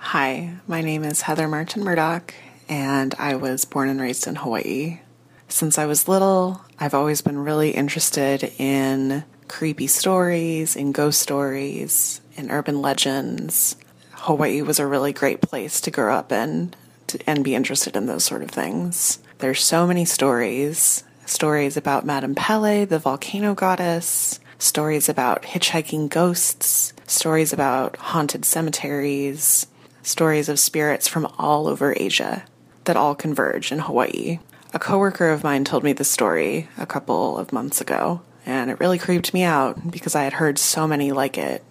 Hi, my name is Heather Martin Murdoch, and I was born and raised in Hawaii. Since I was little, I've always been really interested in creepy stories, in ghost stories, in urban legends. Hawaii was a really great place to grow up in to, and be interested in those sort of things. There's so many stories stories about Madame Pele, the volcano goddess, stories about hitchhiking ghosts, stories about haunted cemeteries, stories of spirits from all over Asia that all converge in Hawaii. A coworker of mine told me the story a couple of months ago, and it really creeped me out because I had heard so many like it,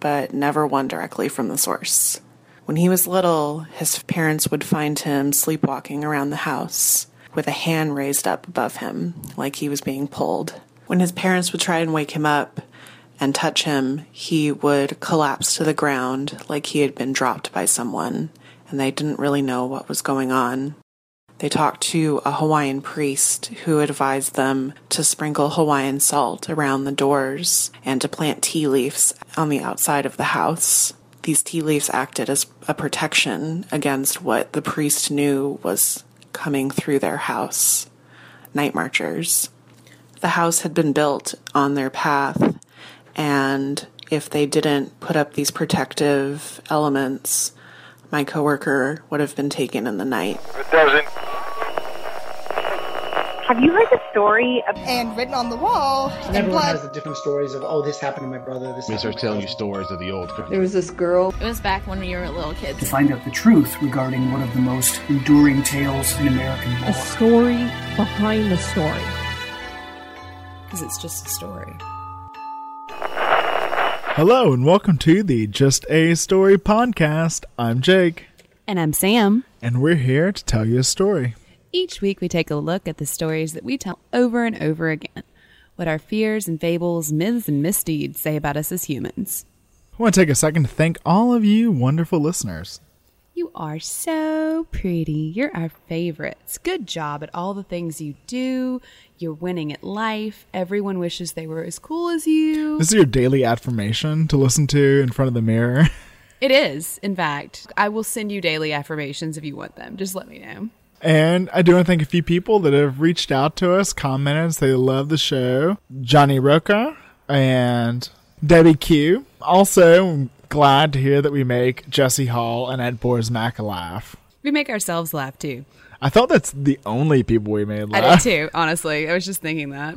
but never one directly from the source. When he was little, his parents would find him sleepwalking around the house with a hand raised up above him, like he was being pulled. When his parents would try and wake him up and touch him, he would collapse to the ground like he had been dropped by someone, and they didn't really know what was going on. They talked to a Hawaiian priest who advised them to sprinkle Hawaiian salt around the doors and to plant tea leaves on the outside of the house. These tea leaves acted as a protection against what the priest knew was coming through their house night marchers. The house had been built on their path, and if they didn't put up these protective elements, my coworker would have been taken in the night. It doesn't. Have you heard the story of and written on the wall and everyone blood. has the different stories of oh this happened to my brother this He happened starts to my telling you stories of the old. There was this girl. It was back when we were little kids. to find out the truth regarding one of the most enduring tales in American a lore. story behind the story. Because it's just a story. Hello and welcome to the Just a Story podcast. I'm Jake, And I'm Sam. and we're here to tell you a story. Each week we take a look at the stories that we tell over and over again. What our fears and fables, myths and misdeeds say about us as humans. I want to take a second to thank all of you wonderful listeners. You are so pretty. You're our favorites. Good job at all the things you do. You're winning at life. Everyone wishes they were as cool as you. This is your daily affirmation to listen to in front of the mirror. It is, in fact. I will send you daily affirmations if you want them. Just let me know. And I do want to thank a few people that have reached out to us, commented, say they love the show. Johnny Roca and Debbie Q. Also, glad to hear that we make Jesse Hall and Ed Borsmack laugh. We make ourselves laugh too. I thought that's the only people we made laugh. I did too, honestly. I was just thinking that.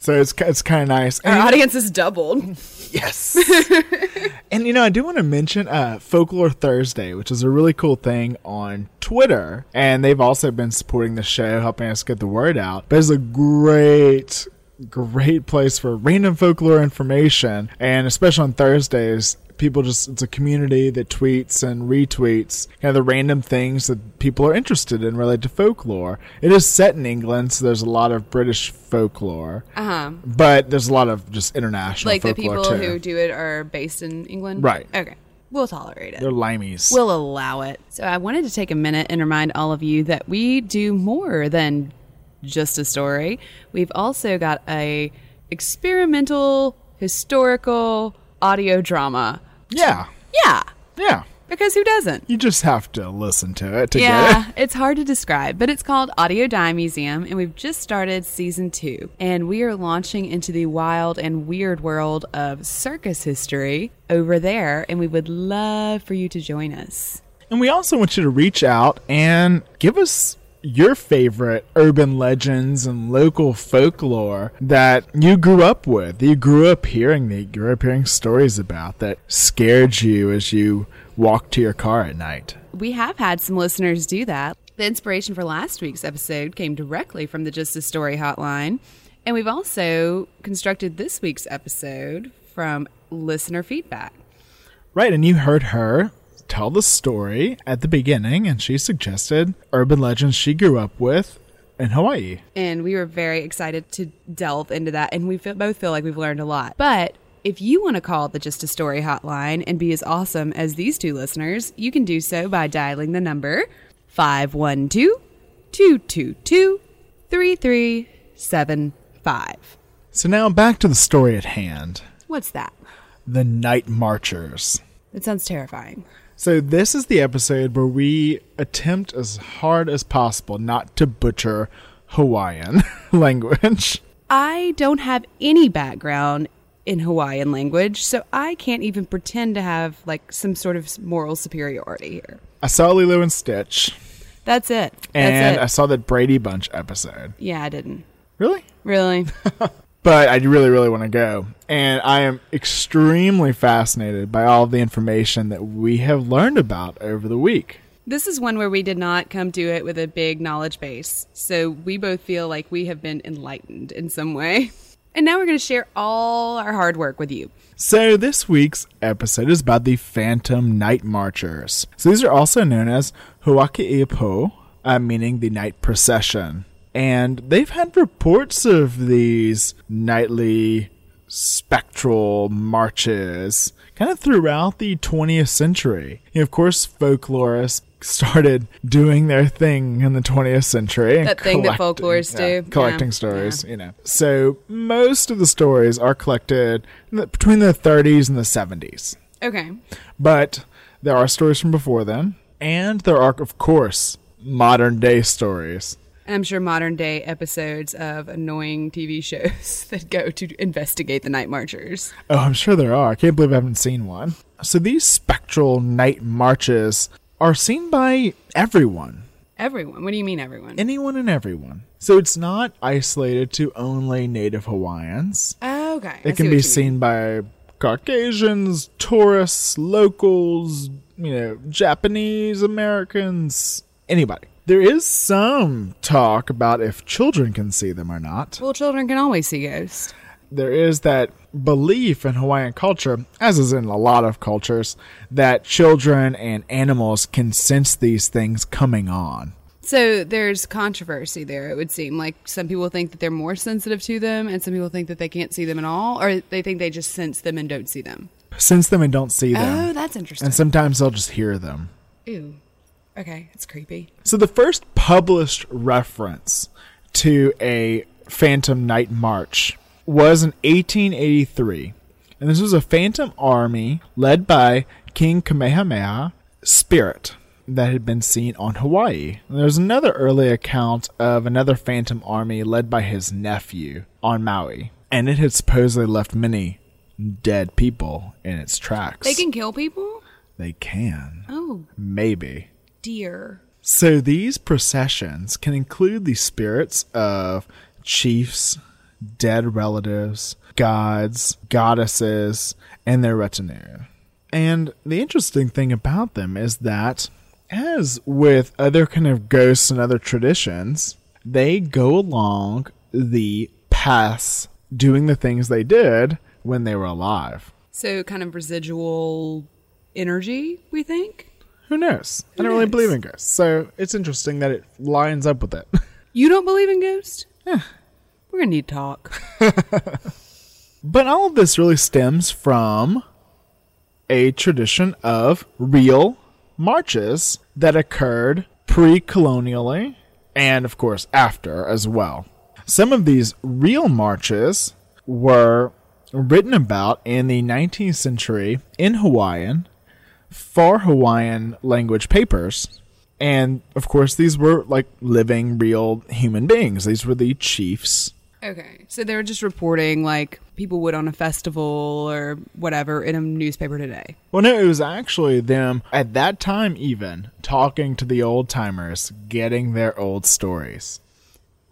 So it's it's kind of nice. Our And- audience is doubled. Yes. and you know, I do want to mention uh, Folklore Thursday, which is a really cool thing on Twitter, and they've also been supporting the show, helping us get the word out. But it's a great, great place for random folklore information, and especially on Thursdays. People just, it's a community that tweets and retweets kind of the random things that people are interested in related to folklore. It is set in England, so there's a lot of British folklore. Uh huh. But there's a lot of just international Like the people too. who do it are based in England? Right. Okay. We'll tolerate it. They're limeys. We'll allow it. So I wanted to take a minute and remind all of you that we do more than just a story. We've also got a experimental historical audio drama. yeah, Yeah. yeah. Because who doesn't? You just have to listen to it to get Yeah, it. it's hard to describe, but it's called Audio Dime Museum, and we've just started season two. And we are launching into the wild and weird world of circus history over there, and we would love for you to join us. And we also want you to reach out and give us your favorite urban legends and local folklore that you grew up with, that you grew up hearing, that you grew up hearing stories about that scared you as you walked to your car at night. We have had some listeners do that. The inspiration for last week's episode came directly from the Just a Story hotline, and we've also constructed this week's episode from listener feedback. Right, and you heard her tell the story at the beginning, and she suggested urban legends she grew up with in Hawaii. and we were very excited to delve into that and we feel, both feel like we've learned a lot. But if you want to call the just a story hotline and be as awesome as these two listeners you can do so by dialing the number 512-222-3375 So now back to the story at hand. What's that? The Night Marchers. It sounds terrifying So, this is the episode where we attempt as hard as possible not to butcher Hawaiian language. I don't have any background in Hawaiian language, so I can't even pretend to have like some sort of moral superiority here. I saw Lilo and Stitch, That's it. That's and it. I saw that Brady Bunch episode. yeah, I didn't. Really? Really? But I really, really want to go. And I am extremely fascinated by all of the information that we have learned about over the week. This is one where we did not come to it with a big knowledge base. So we both feel like we have been enlightened in some way. And now we're going to share all our hard work with you. So, this week's episode is about the Phantom Night Marchers. So, these are also known as Huaka'i Pō, uh, meaning the night procession. And they've had reports of these nightly spectral marches kind of throughout the 20th century. And of course, folklorists started doing their thing in the 20th century. That thing that folklorists yeah, do. Collecting Yeah, stories, you know. So most of the stories are collected the- between the 30s and the 70s. Okay. But there are stories from before then. And there are, of course, modern day stories. I'm sure modern day episodes of annoying TV shows that go to investigate the night marchers. Oh, I'm sure there are. I can't believe I haven't seen one. So these spectral night marches are seen by everyone. Everyone. What do you mean, everyone? Anyone and everyone. So it's not isolated to only native Hawaiians. Oh, okay. I It see can what be seen mean. by Caucasians, tourists, locals, you know, Japanese Americans, anybody. There is some talk about if children can see them or not. Well, children can always see ghosts. There is that belief in Hawaiian culture, as is in a lot of cultures, that children and animals can sense these things coming on. So there's controversy there, it would seem. Like some people think that they're more sensitive to them, and some people think that they can't see them at all, or they think they just sense them and don't see them. Sense them and don't see them. Oh, that's interesting. and sometimes they'll just hear them. Ew. Okay, it's creepy. So the first published reference to a Phantom Night March was in 1883. And this was a phantom army led by King Kamehameha Spirit that had been seen on Hawaii. And there's another early account of another phantom army led by his nephew on Maui. And it had supposedly left many dead people in its tracks. They can kill people? They can. Oh, Maybe. Dear. So these processions can include the spirits of chiefs, dead relatives, gods, goddesses, and their retinue. And the interesting thing about them is that, as with other kind of ghosts and other traditions, they go along the paths doing the things they did when they were alive. So kind of residual energy, we think? Who knows? I don't really believe in ghosts, so it's interesting that it lines up with it. You don't believe in ghosts? We're gonna need to talk. But all of this really stems from a tradition of real marches that occurred pre colonially and, of course, after as well. Some of these real marches were written about in the 19th century in Hawaiian for Hawaiian language papers. And, of course, these were like living, real human beings. These were the chiefs Okay. So they were just reporting like people would on a festival or whatever in a newspaper today. Well, no, it was actually them at that time, even talking to the old timers, getting their old stories.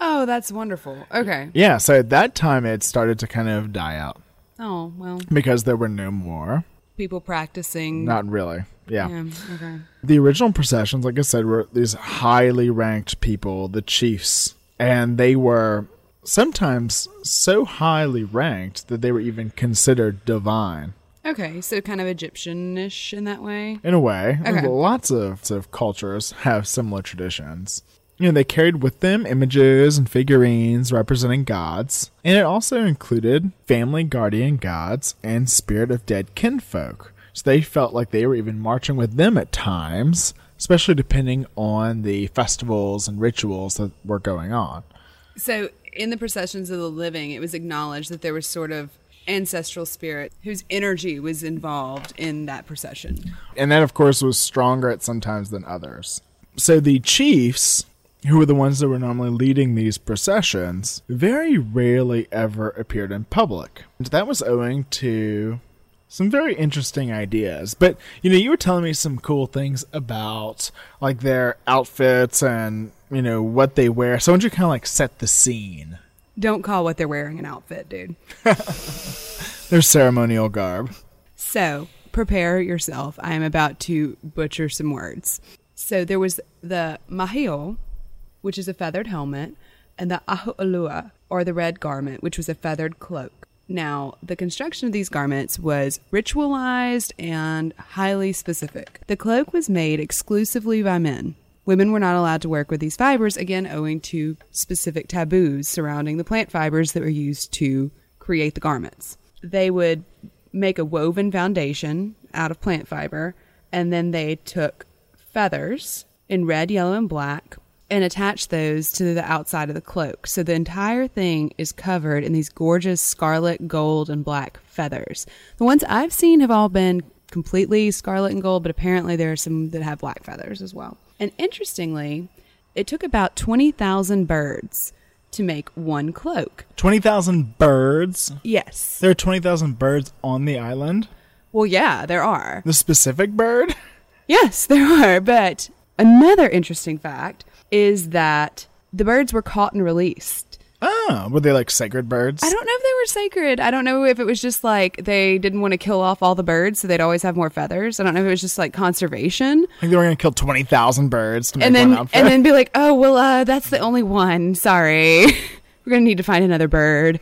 Oh, that's wonderful. Okay. Yeah, so at that time, it started to kind of die out Oh, well, because there were no more. People practicing. Not really. Yeah. Yeah, okay. The original processions, like I said, were these highly ranked people, the chiefs, and they were sometimes so highly ranked that they were even considered divine. Okay, so kind of Egyptian-ish in that way. in a way. Okay. Lots of, of cultures have similar traditions. You know, they carried with them images and figurines representing gods, and it also included family guardian gods and spirit of dead kinfolk. So they felt like they were even marching with them at times, especially depending on the festivals and rituals that were going on. So in the processions of the living, it was acknowledged that there was sort of ancestral spirit whose energy was involved in that procession. And that, of course, was stronger at some times than others. So the chiefs, who were the ones that were normally leading these processions, very rarely ever appeared in public. And that was owing to some very interesting ideas. But, you know, you were telling me some cool things about, like, their outfits and, you know, what they wear. So why don't you kind of, like, set the scene? Don't call what they're wearing an outfit, dude. Their ceremonial garb. So, prepare yourself. I am about to butcher some words. So, there was the mahio, which is a feathered helmet, and the ahu'alua, or the red garment, which was a feathered cloak. Now, the construction of these garments was ritualized and highly specific. The cloak was made exclusively by men. Women were not allowed to work with these fibers, again, owing to specific taboos surrounding the plant fibers that were used to create the garments. They would make a woven foundation out of plant fiber, and then they took feathers in red, yellow, and black and attach those to the outside of the cloak. So the entire thing is covered in these gorgeous scarlet, gold, and black feathers. The ones I've seen have all been completely scarlet and gold, but apparently there are some that have black feathers as well. And interestingly, it took about 20,000 birds to make one cloak. 20,000 birds. Yes. There are 20,000 birds on the island. Well, yeah, there are. The specific bird? Yes, there are. But another interesting fact is that the birds were caught and released. Oh, were they like sacred birds? I don't know if they were sacred. I don't know if it was just like they didn't want to kill off all the birds, so they'd always have more feathers. I don't know if it was just like conservation, think they were going to kill 20,000 birds to make and then one outfit. and then be like, oh well, uh, that's the only one. Sorry, we're gonna need to find another bird.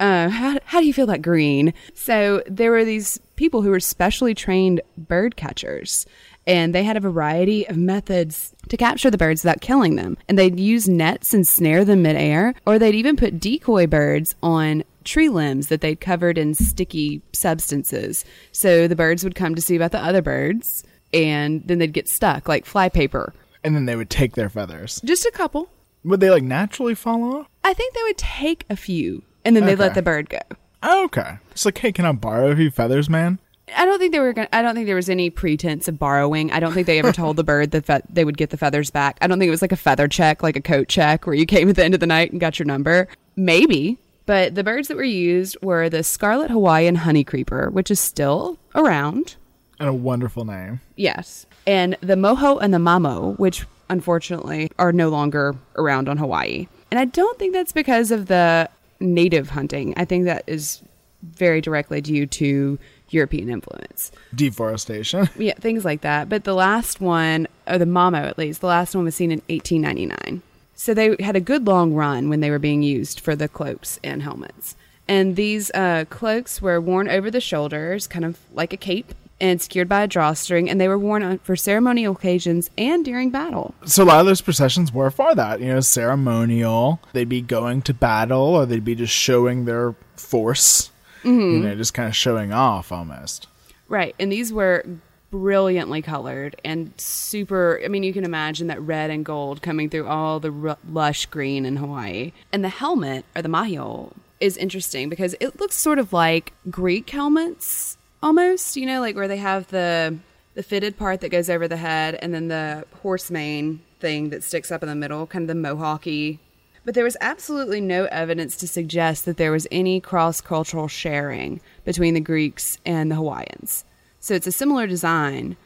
Uh, how how do you feel about green? So there were these people who were specially trained bird catchers. And they had a variety of methods to capture the birds without killing them. And they'd use nets and snare them midair, or they'd even put decoy birds on tree limbs that they'd covered in sticky substances. So the birds would come to see about the other birds, and then they'd get stuck like flypaper. and then they would take their feathers. Just a couple. Would they like naturally fall off? I think they would take a few, and then they'd let the bird go. Oh, okay. It's like, hey, can I borrow a few feathers, man? I don't think they were. Gonna, I don't think there was any pretense of borrowing. I don't think they ever told the bird that fe- they would get the feathers back. I don't think it was like a feather check, like a coat check, where you came at the end of the night and got your number. Maybe, but the birds that were used were the scarlet Hawaiian honey creeper, which is still around. And a wonderful name. Yes, and the moho and the mamo, which unfortunately are no longer around on Hawaii. And I don't think that's because of the native hunting. I think that is very directly due to European influence. Deforestation. Yeah, things like that. But the last one, or the Mamo at least, the last one was seen in 1899. So they had a good long run when they were being used for the cloaks and helmets. And these uh, cloaks were worn over the shoulders, kind of like a cape, and secured by a drawstring. And they were worn on, for ceremonial occasions and during battle. So a lot of those processions were for that, you know, ceremonial. They'd be going to battle or they'd be just showing their force. Mm-hmm. You know, just kind of showing off almost. Right. And these were brilliantly colored and super. I mean, you can imagine that red and gold coming through all the r- lush green in Hawaii. And the helmet, or the mahio, is interesting because it looks sort of like Greek helmets almost, you know, like where they have the the fitted part that goes over the head and then the horse mane thing that sticks up in the middle, kind of the mohawky but there was absolutely no evidence to suggest that there was any cross cultural sharing between the Greeks and the Hawaiians. So it's a similar design,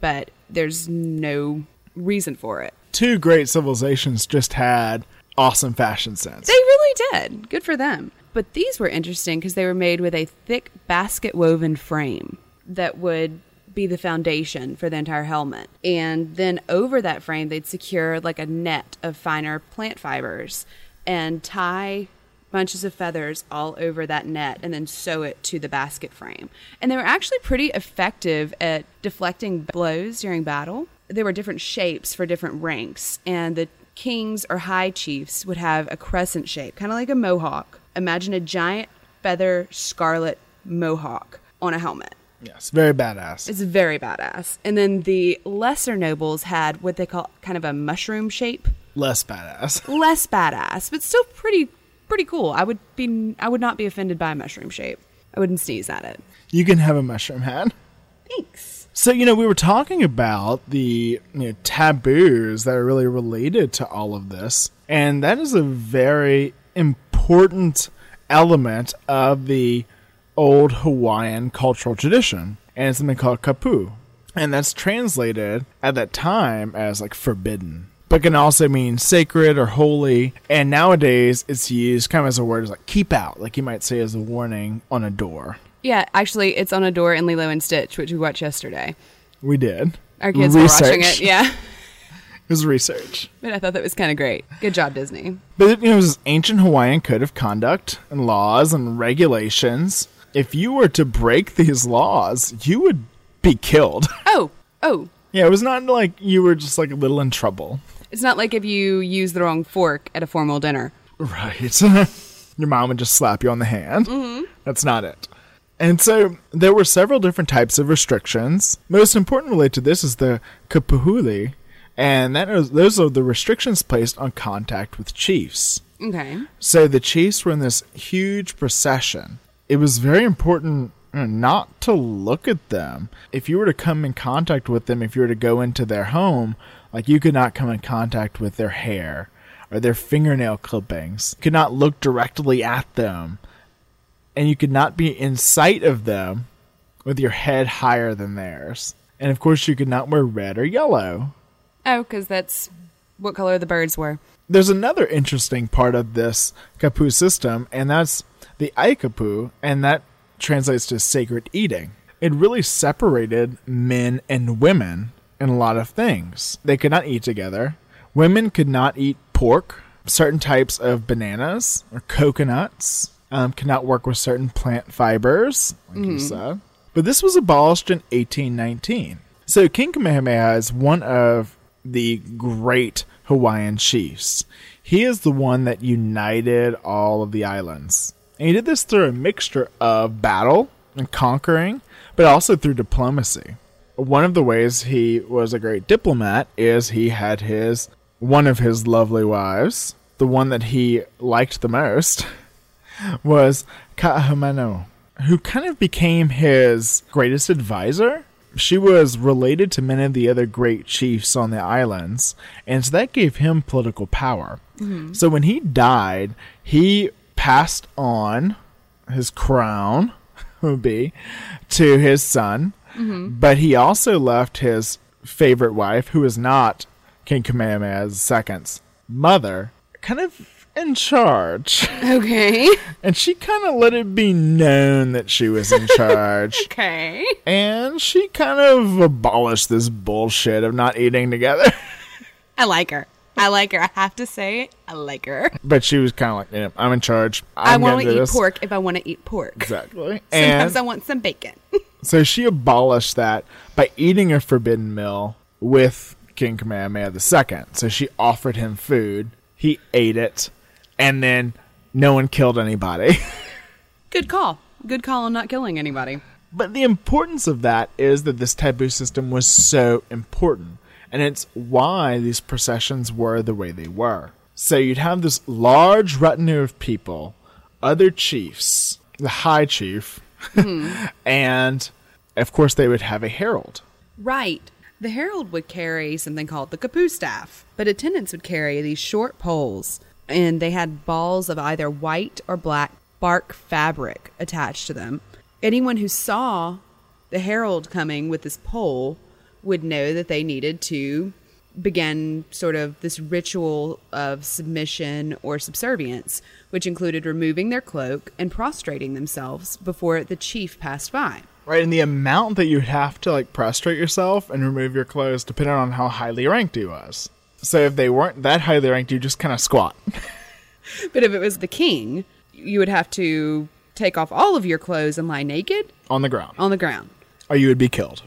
but there's no reason for it. Two great civilizations just had awesome fashion sense. They really did. Good for them. But these were interesting because they were made with a thick basket woven frame that would be the foundation for the entire helmet. And then over that frame, they'd secure like a net of finer plant fibers and tie bunches of feathers all over that net and then sew it to the basket frame. And they were actually pretty effective at deflecting blows during battle. There were different shapes for different ranks, and the kings or high chiefs would have a crescent shape, kind of like a mohawk. Imagine a giant feather scarlet mohawk on a helmet. Yes, very badass. It's very badass. And then the lesser nobles had what they call kind of a mushroom shape. Less badass. Less badass, but still pretty pretty cool. I would be I would not be offended by a mushroom shape. I wouldn't sneeze at it. You can have a mushroom hat. Thanks. So, you know, we were talking about the you know, taboos that are really related to all of this. And that is a very important element of the old Hawaiian cultural tradition. And it's something called kapu. And that's translated at that time as like forbidden. But can also mean sacred or holy. And nowadays it's used kind of as a word as like keep out, like you might say as a warning on a door. Yeah, actually, it's on a door in Lilo and Stitch, which we watched yesterday. We did. Our kids were watching it. Yeah. It was research. But I thought that was kind of great. Good job, Disney. But you know, it was this ancient Hawaiian code of conduct and laws and regulations. If you were to break these laws, you would be killed. Oh, oh. yeah, it was not like you were just like a little in trouble. It's not like if you use the wrong fork at a formal dinner. Right. Your mom would just slap you on the hand. Mm-hmm. That's not it. And so there were several different types of restrictions. Most important related to this is the kapuhuli, and that is, those are the restrictions placed on contact with chiefs. Okay. So the chiefs were in this huge procession. It was very important uh, not to look at them. If you were to come in contact with them, if you were to go into their home, like you could not come in contact with their hair or their fingernail clippings. You could not look directly at them. And you could not be in sight of them with your head higher than theirs. And of course, you could not wear red or yellow. Oh, because that's what color the birds were. there's another interesting part of this kapu system, and that's the aikapu, and that translates to sacred eating. It really separated men and women in a lot of things. They could not eat together. Women could not eat pork. Certain types of bananas or coconuts um, could not work with certain plant fibers, like you said. But this was abolished in 1819. So King Kamehameha is one of the great Hawaiian chiefs. He is the one that united all of the islands. And he did this through a mixture of battle and conquering, but also through diplomacy. One of the ways he was a great diplomat is he had his one of his lovely wives, the one that he liked the most, was Ka'ahumanu, who kind of became his greatest advisor. She was related to many of the other great chiefs on the islands, and so that gave him political power. Mm-hmm. So when he died, he passed on his crown, would be, to his son, mm-hmm. but he also left his favorite wife, who is not King Kamehameha's second's mother, kind of in charge. Okay. And she kind of let it be known that she was in charge. Okay. and she kind of abolished this bullshit of not eating together. I like her. I like her. I have to say, I like her. but she was kind of like, yeah, I'm in charge. i I'm want gonna eat this." pork if I want to eat pork. Exactly. Sometimes And I want some bacon. so she abolished that by eating a forbidden meal with King Kamehameha II. So she offered him food. He ate it. And then no one killed anybody. Good call. Good call on not killing anybody. But the importance of that is that this taboo system was so important. And it's why these processions were the way they were. So you'd have this large retinue of people, other chiefs, the high chief, and of course they would have a herald. Right. The herald would carry something called the kapu staff, but attendants would carry these short poles, and they had balls of either white or black bark fabric attached to them. Anyone who saw the herald coming with this pole would know that they needed to begin sort of this ritual of submission or subservience, which included removing their cloak and prostrating themselves before the chief passed by. Right, and the amount that you'd have to like prostrate yourself and remove your clothes depended on how highly ranked he was. So if they weren't that highly ranked, you just kind of squat. But if it was the king, you would have to take off all of your clothes and lie naked on the ground, on the ground. or you would be killed.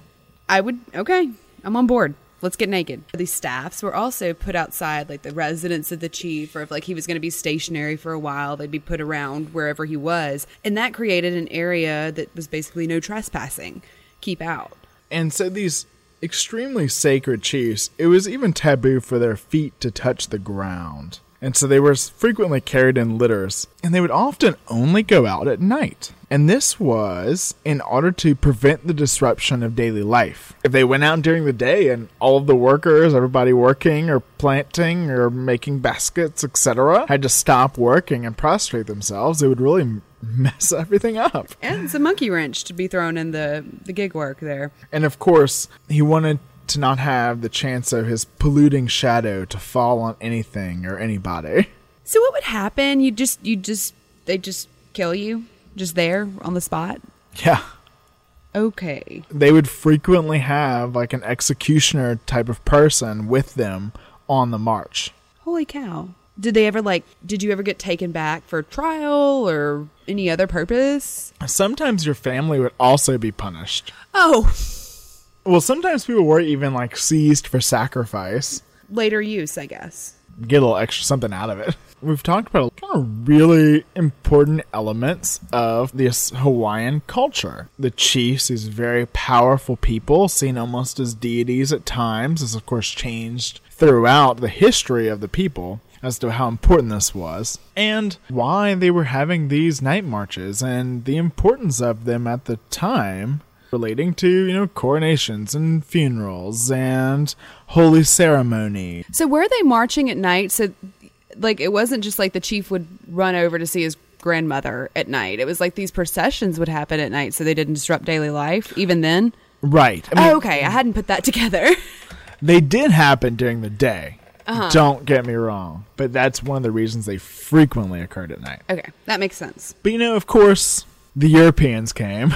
I would, okay, I'm on board. Let's get naked. These staffs were also put outside, like the residence of the chief, or if like he was going to be stationary for a while, they'd be put around wherever he was, and that created an area that was basically no trespassing. Keep out. And so these extremely sacred chiefs, it was even taboo for their feet to touch the ground. And so they were frequently carried in litters, and they would often only go out at night. And this was in order to prevent the disruption of daily life. If they went out during the day and all of the workers, everybody working or planting or making baskets, etc., had to stop working and prostrate themselves, it would really mess everything up. And it's a monkey wrench to be thrown in the, the gig work there. And of course, he wanted to not have the chance of his polluting shadow to fall on anything or anybody. So what would happen? You just you just they just kill you just there on the spot? Yeah. Okay. They would frequently have like an executioner type of person with them on the march. Holy cow. Did they ever like did you ever get taken back for trial or any other purpose? Sometimes your family would also be punished. Oh, Well, sometimes people were even like seized for sacrifice. later use, I guess. Get a little extra something out of it. We've talked about a kind of really important elements of this Hawaiian culture. The chiefs, these very powerful people, seen almost as deities at times, has of course changed throughout the history of the people as to how important this was and why they were having these night marches and the importance of them at the time relating to, you know, coronations and funerals and holy ceremony. So were they marching at night? So like it wasn't just like the chief would run over to see his grandmother at night. It was like these processions would happen at night so they didn't disrupt daily life even then. Right. I oh, mean, oh, okay, I hadn't put that together. They did happen during the day. Uh-huh. Don't get me wrong. But that's one of the reasons they frequently occurred at night. okay, that makes sense. But you know, of course, the Europeans came.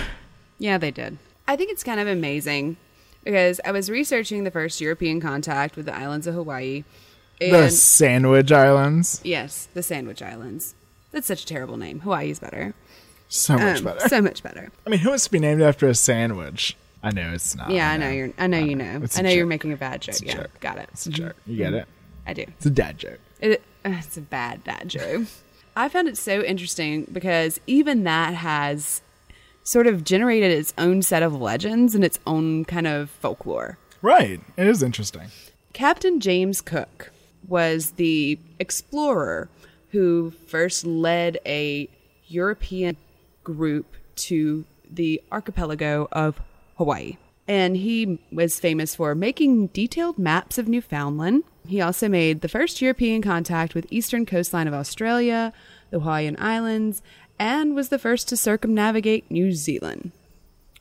Yeah, they did. I think it's kind of amazing because I was researching the first European contact with the islands of Hawaii. And The Sandwich Islands. yes, the Sandwich Islands. That's such a terrible name. Hawaii's better. So much Um, better. So much better. I mean, who wants to be named after a sandwich? I know it's not. Yeah, I know you're. I know you know. I know you're making a bad joke. It's a yeah, joke. got it. It's a joke. You get it? I do. It's a dad joke. It, uh, it's a bad dad joke. I found it so interesting because even that has sort of generated its own set of legends and its own kind of folklore. Right. It is interesting. Captain James Cook was the explorer who first led a European group to the archipelago of Hawaii. And he was famous for making detailed maps of Newfoundland. He also made the first European contact with eastern coastline of Australia, the Hawaiian Islands, and was the first to circumnavigate New Zealand.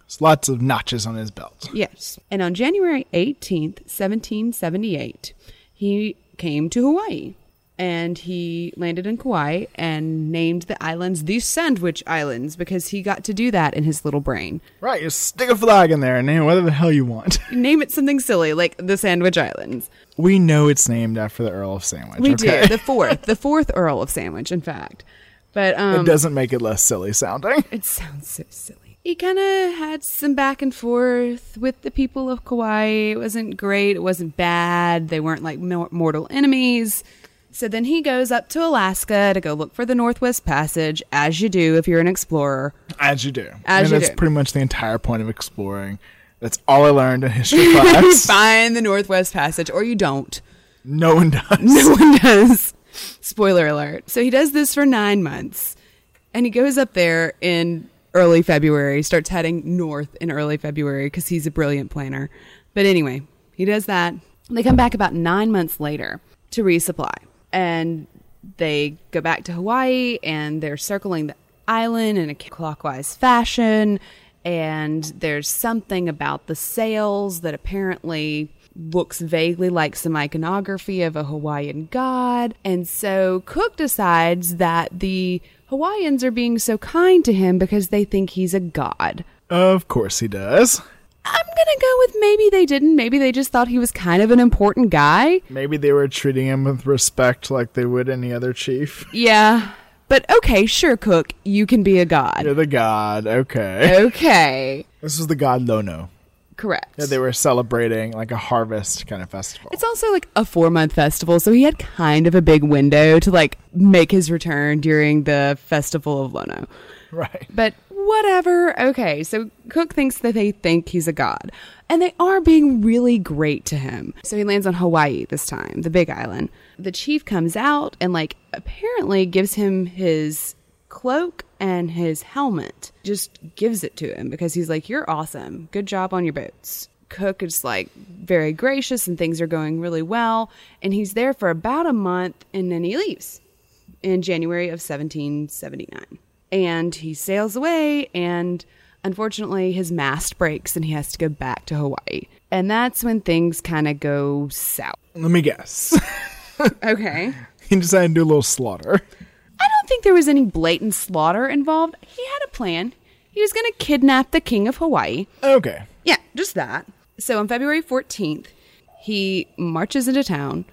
There's lots of notches on his belt. Yes. And on January 18th, 1778, he came to Hawaii and he landed in Kauai and named the islands the Sandwich Islands because he got to do that in his little brain. Right. You stick a flag in there and name it whatever the hell you want. Name it something silly like the Sandwich Islands. we know it's named after the Earl of Sandwich. We okay? do. The fourth, the fourth Earl of Sandwich, in fact. But um, it doesn't make it less silly sounding. It sounds so silly. He kind of had some back and forth with the people of Kauai. It wasn't great. It wasn't bad. They weren't like mortal enemies. So then he goes up to Alaska to go look for the Northwest Passage, as you do if you're an explorer. As you do. As and you that's do. pretty much the entire point of exploring. That's all I learned in history class. Find the Northwest Passage, or you don't. no one does. No one does. Spoiler alert. So he does this for nine months. And he goes up there in early February, starts heading north in early February because he's a brilliant planner. But anyway, he does that. They come back about nine months later to resupply. And they go back to Hawaii and they're circling the island in a clockwise fashion. And there's something about the sails that apparently looks vaguely like some iconography of a Hawaiian god. And so Cook decides that the Hawaiians are being so kind to him because they think he's a god. Of course he does. I'm gonna go with maybe they didn't. Maybe they just thought he was kind of an important guy. Maybe they were treating him with respect like they would any other chief. Yeah. But okay, sure, Cook, you can be a god. You're the god. Okay. Okay. This is the god Lono. Correct. Yeah, they were celebrating like a harvest kind of festival. It's also like a four month festival, so he had kind of a big window to like make his return during the festival of Lono. right. But whatever. Okay, so Cook thinks that they think he's a god, and they are being really great to him. So he lands on Hawaii this time, the big island. The chief comes out and, like, apparently gives him his cloak and his helmet. Just gives it to him because he's like, You're awesome. Good job on your boats. Cook is like very gracious and things are going really well. And he's there for about a month and then he leaves in January of 1779. And he sails away, and unfortunately, his mast breaks and he has to go back to Hawaii. And that's when things kind of go south. Let me guess. Okay. he decided to do a little slaughter. Don't think there was any blatant slaughter involved. He had a plan. He was going to kidnap the king of Hawaii. Okay. Yeah, just that. So on February 14th, he marches into town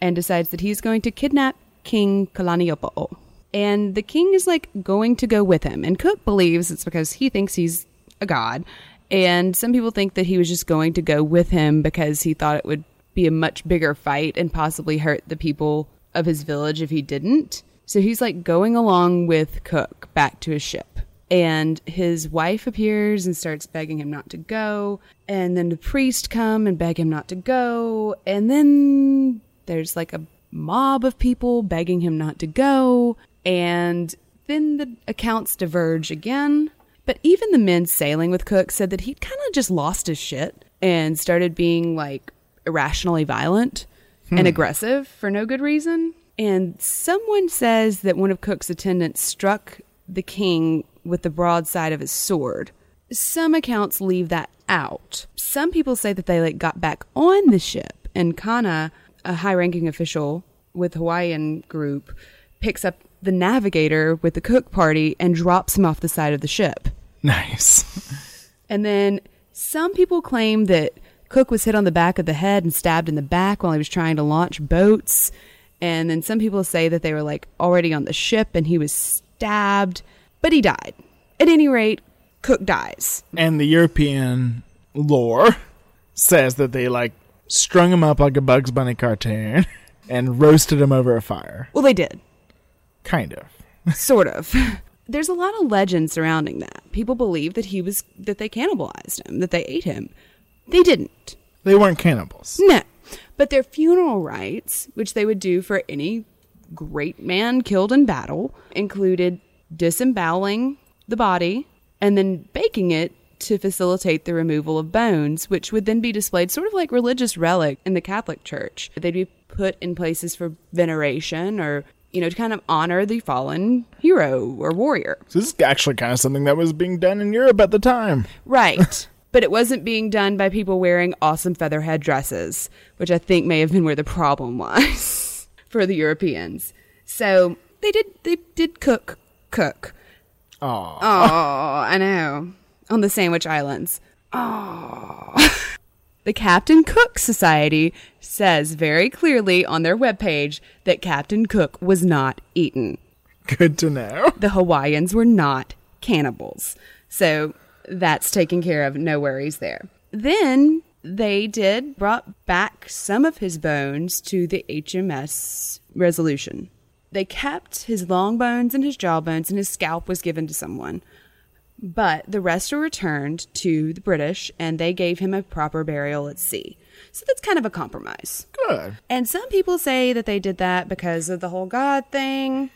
and decides that he's going to kidnap King Kalaniopuu. And the king is like going to go with him. And Cook believes it's because he thinks he's a god. And some people think that he was just going to go with him because he thought it would be a much bigger fight and possibly hurt the people of his village if he didn't. So he's like going along with Cook back to his ship and his wife appears and starts begging him not to go and then the priest come and beg him not to go and then there's like a mob of people begging him not to go and then the accounts diverge again. But even the men sailing with cook said that he'd kind of just lost his shit and started being like irrationally violent and hmm. aggressive for no good reason and someone says that one of cook's attendants struck the king with the broadside of his sword. Some accounts leave that out. Some people say that they like got back on the ship and Kana, a high-ranking official with Hawaiian group, picks up the navigator with the cook party and drops him off the side of the ship. Nice. And then some people claim that Cook was hit on the back of the head and stabbed in the back while he was trying to launch boats. And then some people say that they were like already on the ship and he was stabbed, but he died. At any rate, Cook dies. and the European lore says that they like strung him up like a Bugs Bunny cartoon and roasted him over a fire. Well, they did. Kind of. Sort of. There's a lot of legend surrounding that. People believe that he was that they cannibalized him, that they ate him. They didn't. They weren't cannibals. No. But their funeral rites, which they would do for any great man killed in battle, included disemboweling the body and then baking it to facilitate the removal of bones, which would then be displayed sort of like religious relic in the Catholic Church. They'd be put in places for veneration or, you know, to kind of honor the fallen hero or warrior. So this is actually kind of something that was being done in Europe at the time. Right. but it wasn't being done by people wearing awesome feather headdresses, which I think may have been where the problem was for the Europeans. So they did they did cook cook. Aw. Oh, I know. On the Sandwich Islands. Oh. the Captain Cook Society says very clearly on their webpage that Captain Cook was not eaten Good to know. the Hawaiians were not cannibals. So that's taken care of. No worries there. Then they did brought back some of his bones to the HMS Resolution. They kept his long bones and his jaw bones, and his scalp was given to someone. But the rest were returned to the British, and they gave him a proper burial at sea. So that's kind of a compromise. Good. And some people say that they did that because of the whole God thing.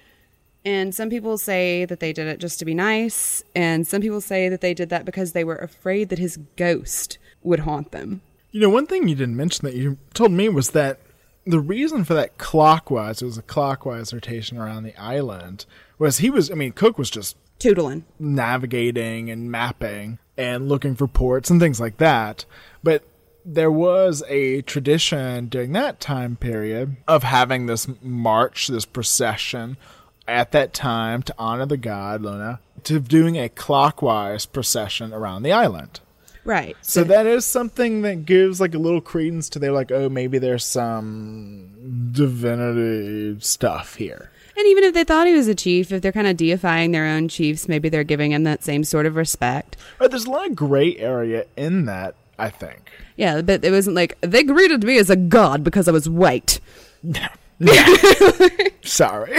And some people say that they did it just to be nice. And some people say that they did that because they were afraid that his ghost would haunt them. You know, one thing you didn't mention that you told me was that the reason for that clockwise, it was a clockwise rotation around the island, was he was, I mean, Cook was just Tootling. navigating and mapping and looking for ports and things like that. But there was a tradition during that time period of having this march, this procession at that time to honor the god Lono, to doing a clockwise procession around the island. Right. So that is something that gives like a little credence to their like, oh, maybe there's some divinity stuff here. And even if they thought he was a chief, if they're kind of deifying their own chiefs, maybe they're giving him that same sort of respect. But there's a lot of gray area in that, I think. Yeah, but it wasn't like they greeted me as a god because I was white. No. Sorry.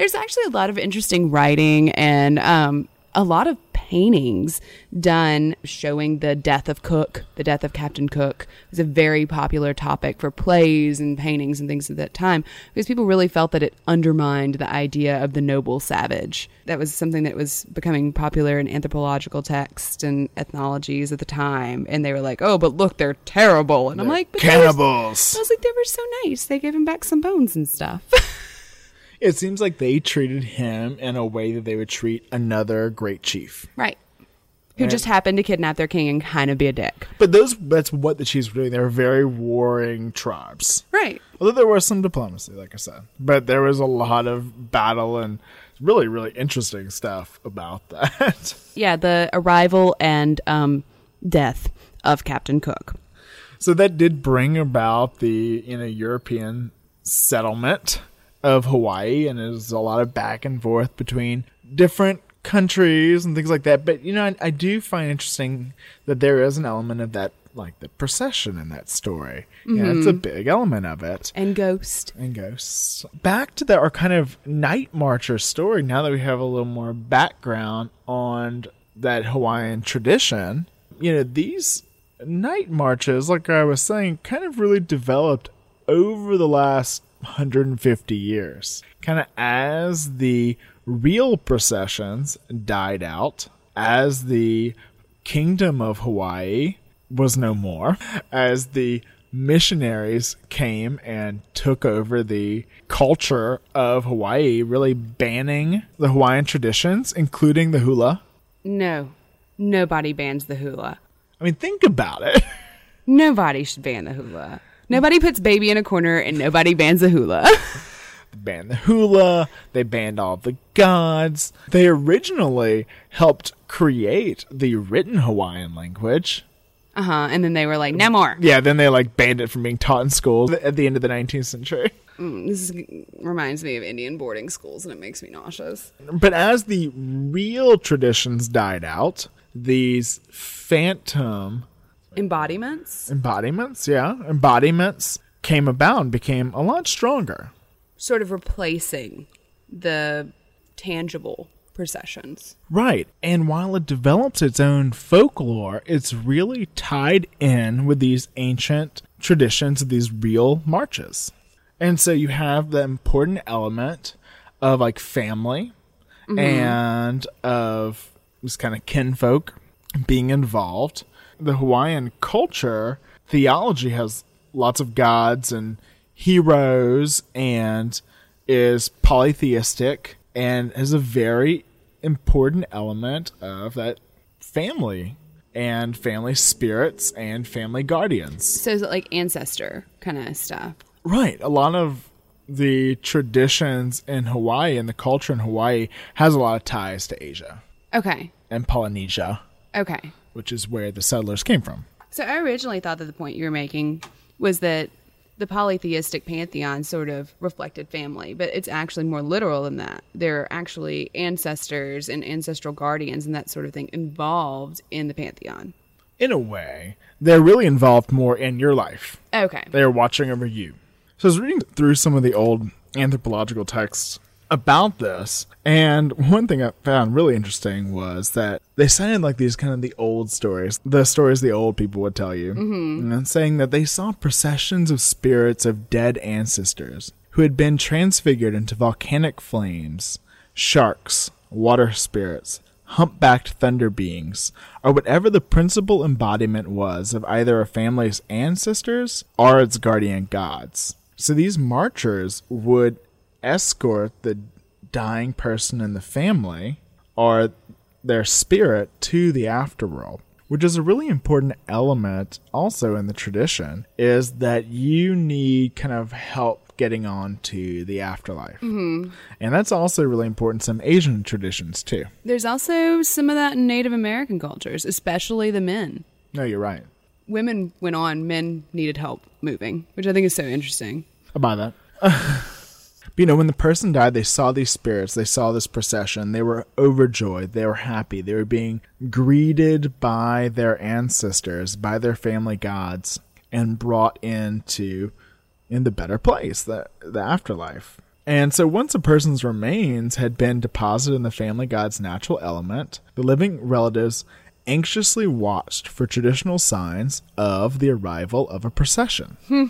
There's actually a lot of interesting writing and um, a lot of paintings done showing the death of Cook, the death of Captain Cook. It was a very popular topic for plays and paintings and things at that time because people really felt that it undermined the idea of the noble savage. That was something that was becoming popular in anthropological texts and ethnologies at the time. And they were like, oh, but look, they're terrible. And I'm like, Cannibals. I was like, they were so nice. They gave him back some bones and stuff. It seems like they treated him in a way that they would treat another great chief. right. Who just happened to kidnap their king and kind of be a dick. But those that's what the chiefs were doing. They were very warring tribes. Right. Although there was some diplomacy, like I said. But there was a lot of battle and really, really interesting stuff about that. Yeah, the arrival and um, death of Captain Cook. So that did bring about the you know European settlement of Hawaii, and there's a lot of back and forth between different countries and things like that. But you know, I, I do find interesting that there is an element of that, like the procession in that story. Yeah, it's a mm-hmm. big element of it. And Ghost. And ghosts. Back to the, our kind of night marcher story. Now that we have a little more background on that Hawaiian tradition, you know, these night marches, like I was saying, kind of really developed over the last 150 years. Kind of as the real processions died out, as the kingdom of Hawaii was no more, as the missionaries came and took over the culture of Hawaii, really banning the Hawaiian traditions, including the hula. No. Nobody bans the hula. I mean, think about it. Nobody should ban the hula. Nobody puts baby in a corner and nobody bans the hula. banned the hula, they banned all the gods. They originally helped create the written Hawaiian language. Uh huh. And then they were like, no more. Yeah, then they like banned it from being taught in schools at the end of the 19th century. This is, reminds me of Indian boarding schools and it makes me nauseous. But as the real traditions died out, these phantom Embodiments? embodiments, yeah, embodiments came about and became a lot stronger. Sort of replacing the tangible processions. Right. And while it develops its own folklore, it's really tied in with these ancient traditions of these real marches. And so you have the important element of like family mm-hmm. and of this kind of kinfolk being involved. The Hawaiian culture, theology has lots of gods and heroes and is polytheistic and is a very important element of that family and family spirits and family guardians. So is it like ancestor kind of stuff? Right. A lot of the traditions in Hawaii and the culture in Hawaii has a lot of ties to Asia Okay. and Polynesia, Okay. Which is where the settlers came from. So I originally thought that the point you were making was that the polytheistic pantheon sort of reflected family, but it's actually more literal than that. There are actually ancestors and ancestral guardians and that sort of thing involved in the pantheon. In a way, they're really involved more in your life. Okay. They are watching over you. So I was reading through some of the old anthropological texts about this, and one thing I found really interesting was that they sounded like these kind of the old stories, the stories the old people would tell you, mm-hmm. and saying that they saw processions of spirits of dead ancestors who had been transfigured into volcanic flames, sharks, water spirits, humpbacked thunder beings, or whatever the principal embodiment was of either a family's ancestors or its guardian gods. So these marchers would escort the dying person in the family or their spirit to the afterworld which is a really important element also in the tradition is that you need kind of help getting on to the afterlife mm-hmm. and that's also really important in some asian traditions too There's also some of that in Native American cultures, especially the men. no you're right Women went on, men needed help moving, which I think is so interesting. I buy that. you know, when the person died, they saw these spirits, they saw this procession, they were overjoyed, they were happy, they were being greeted by their ancestors, by their family gods, and brought into in the better place, the the afterlife. And so once a person's remains had been deposited in the family god's natural element, the living relatives anxiously watched for traditional signs of the arrival of a procession. Hmm.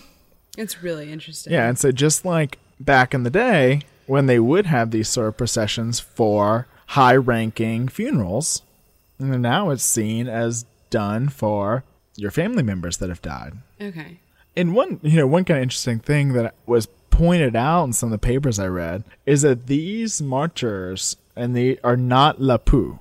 It's really interesting. Yeah, and so just like back in the day when they would have these sort of processions for high ranking funerals, and now it's seen as done for your family members that have died. Okay. And one, you know, one kind of interesting thing that was pointed out in some of the papers I read is that these marchers and they are not Lapu.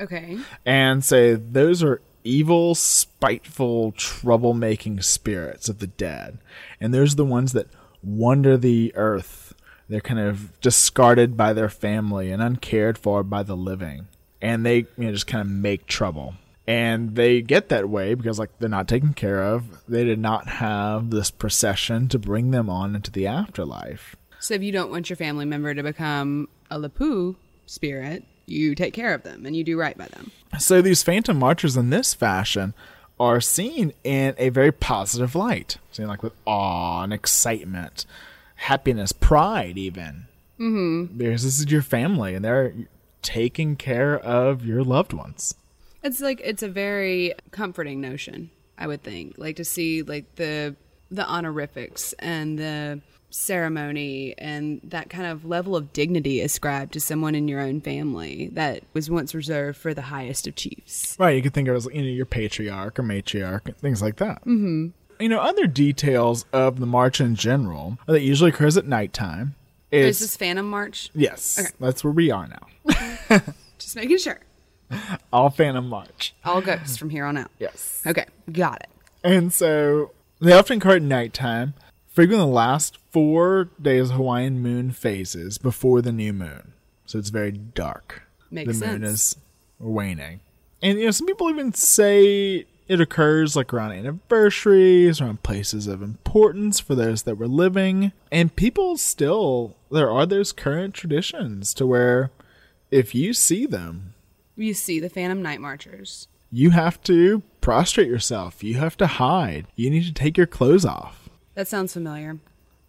Okay. And so those are evil, spiteful, troublemaking spirits of the dead. And those are the ones that wander the earth. They're kind of discarded by their family and uncared for by the living. And they you know, just kind of make trouble. And they get that way because like they're not taken care of. They did not have this procession to bring them on into the afterlife. So if you don't want your family member to become a Lapu spirit, you take care of them and you do right by them. So these phantom marchers in this fashion are seen in a very positive light, seen like with awe and excitement, happiness, pride, even. Mm-hmm. Because this is your family, and they're taking care of your loved ones. It's like it's a very comforting notion, I would think. Like to see like the the honorifics and the ceremony and that kind of level of dignity ascribed to someone in your own family that was once reserved for the highest of chiefs. Right, you could think of it as you know your patriarch or matriarch, and things like that. Mm-hmm. You know, other details of the march in general that usually occurs at nighttime. Is Is this Phantom March? yes, Okay. that's where we are now. Just making sure. All Phantom March. All ghosts from here on out. Yes. Okay, got it. And so they often occur at nighttime, frequently the last four days of Hawaiian moon phases before the new moon. So it's very dark. Makes the moon sense. is waning. And you know, some people even say it occurs like around anniversaries, around places of importance for those that were living. And people still there are those current traditions to where if you see them, You see the Phantom Night Marchers. you have to prostrate yourself. You have to hide. You need to take your clothes off. That sounds familiar.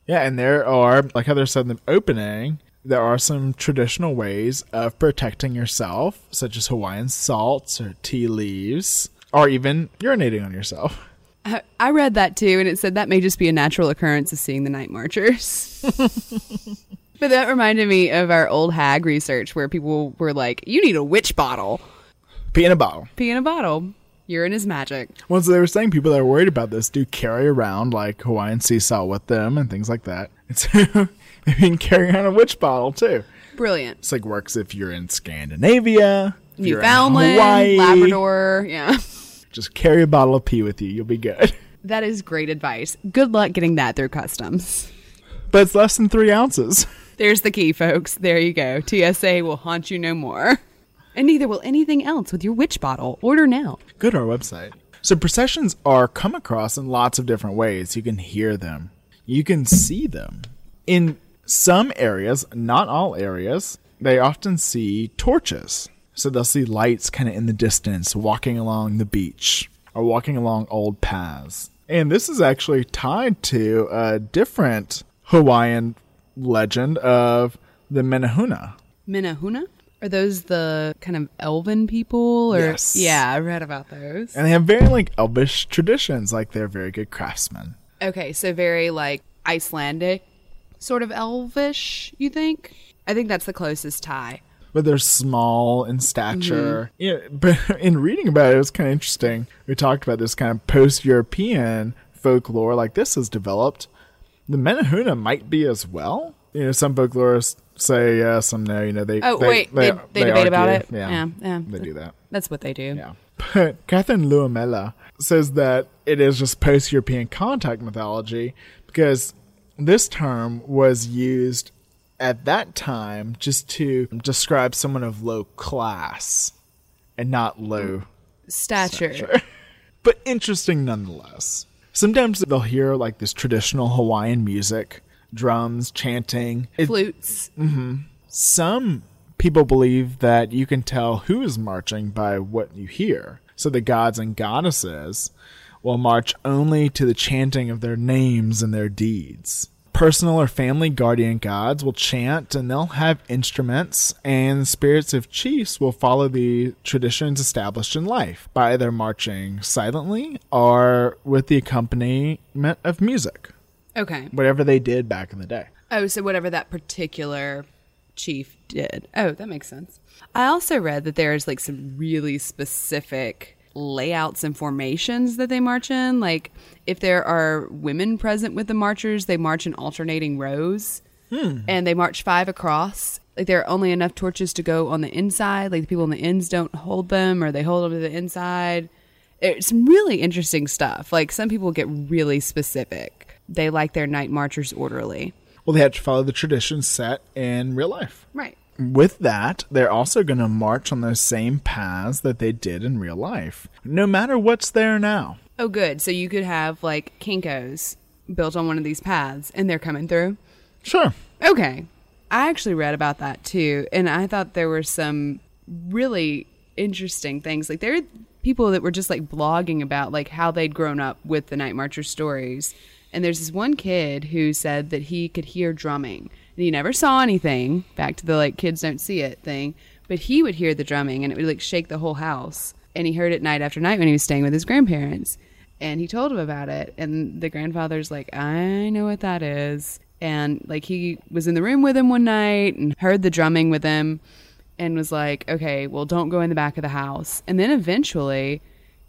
Yeah, and there are, like Heather said in the opening, there are some traditional ways of protecting yourself, such as Hawaiian salts or tea leaves, or even urinating on yourself. I I read that too, and it said that may just be a natural occurrence of seeing the night marchers. but that reminded me of our old hag research where people were like, you need a witch bottle. Pee in a bottle. Pee in a bottle. Urine is magic. Well, so they were saying people that are worried about this do carry around like Hawaiian sea salt with them and things like that. And so maybe you can carry around a witch bottle too. Brilliant. It's like works if you're in Scandinavia, if you're in Newfoundland, Hawaii. Labrador. Yeah. Just carry a bottle of pee with you. You'll be good. That is great advice. Good luck getting that through customs. But it's less than three ounces. There's the key, folks. There you go. TSA will haunt you no more. And neither will anything else with your witch bottle. Order now. Go to our website. So processions are come across in lots of different ways. You can hear them. You can see them. In some areas, not all areas, they often see torches. So they'll see lights kind of in the distance walking along the beach or walking along old paths. And this is actually tied to a different Hawaiian legend of the Menehune. Menehune? Are those the kind of elven people? Or Yes. yeah, I read about those. And they have very like elvish traditions, like they're very good craftsmen. Okay, so very like Icelandic, sort of elvish. You think? I think that's the closest tie. but they're small in stature. Mm-hmm. Yeah, but in reading about it, it was kind of interesting. We talked about this kind of post-European folklore, like this has developed. The Menehune might be as well. You know, some folklorists say yes, some no. You know, they Oh, they, wait, they- they debate about it? Yeah, Yeah, yeah. they do that. That's what they do. Yeah. But Katharine Luomala says that it is just post European contact mythology because this term was used at that time just to describe someone of low class and not low, Stature. but interesting nonetheless. Sometimes they'll hear like this traditional Hawaiian music, drums, chanting. It- Flutes. Mm-hmm. some people believe that you can tell who is marching by what you hear. So the gods and goddesses will march only to the chanting of their names and their deeds. personal or family guardian gods will chant and they'll have instruments, and spirits of chiefs will follow the traditions established in life by either marching silently or with the accompaniment of music, Okay. whatever they did back in the day. Oh, so whatever that particular chief did. Oh, that makes sense. I also read that there's like some really specific layouts and formations that they march in. Like if there are women present with the marchers, they march in alternating rows. Hmm. And they march five across. Like there are only enough torches to go on the inside. Like the people on the ends don't hold them or they hold them to the inside. It's really interesting stuff. Like some people get really specific. They like their night marchers orderly. Well, they had to follow the traditions set in real life. Right. With that, they're also going to march on those same paths that they did in real life, no matter what's there now. Oh, good. So you could have like Kinkos built on one of these paths and they're coming through. Sure. Okay. I actually read about that too. And I thought there were some really interesting things. Like there are people that were just like blogging about like how they'd grown up with the Night Marcher stories. And there's this one kid who said that he could hear drumming. And he never saw anything, back to the like kids don't see it thing, but he would hear the drumming and it would like shake the whole house. And he heard it night after night when he was staying with his grandparents. And he told him about it. And the grandfather's like, I know what that is. And like he was in the room with him one night and heard the drumming with him and was like, okay, well, don't go in the back of the house. And then eventually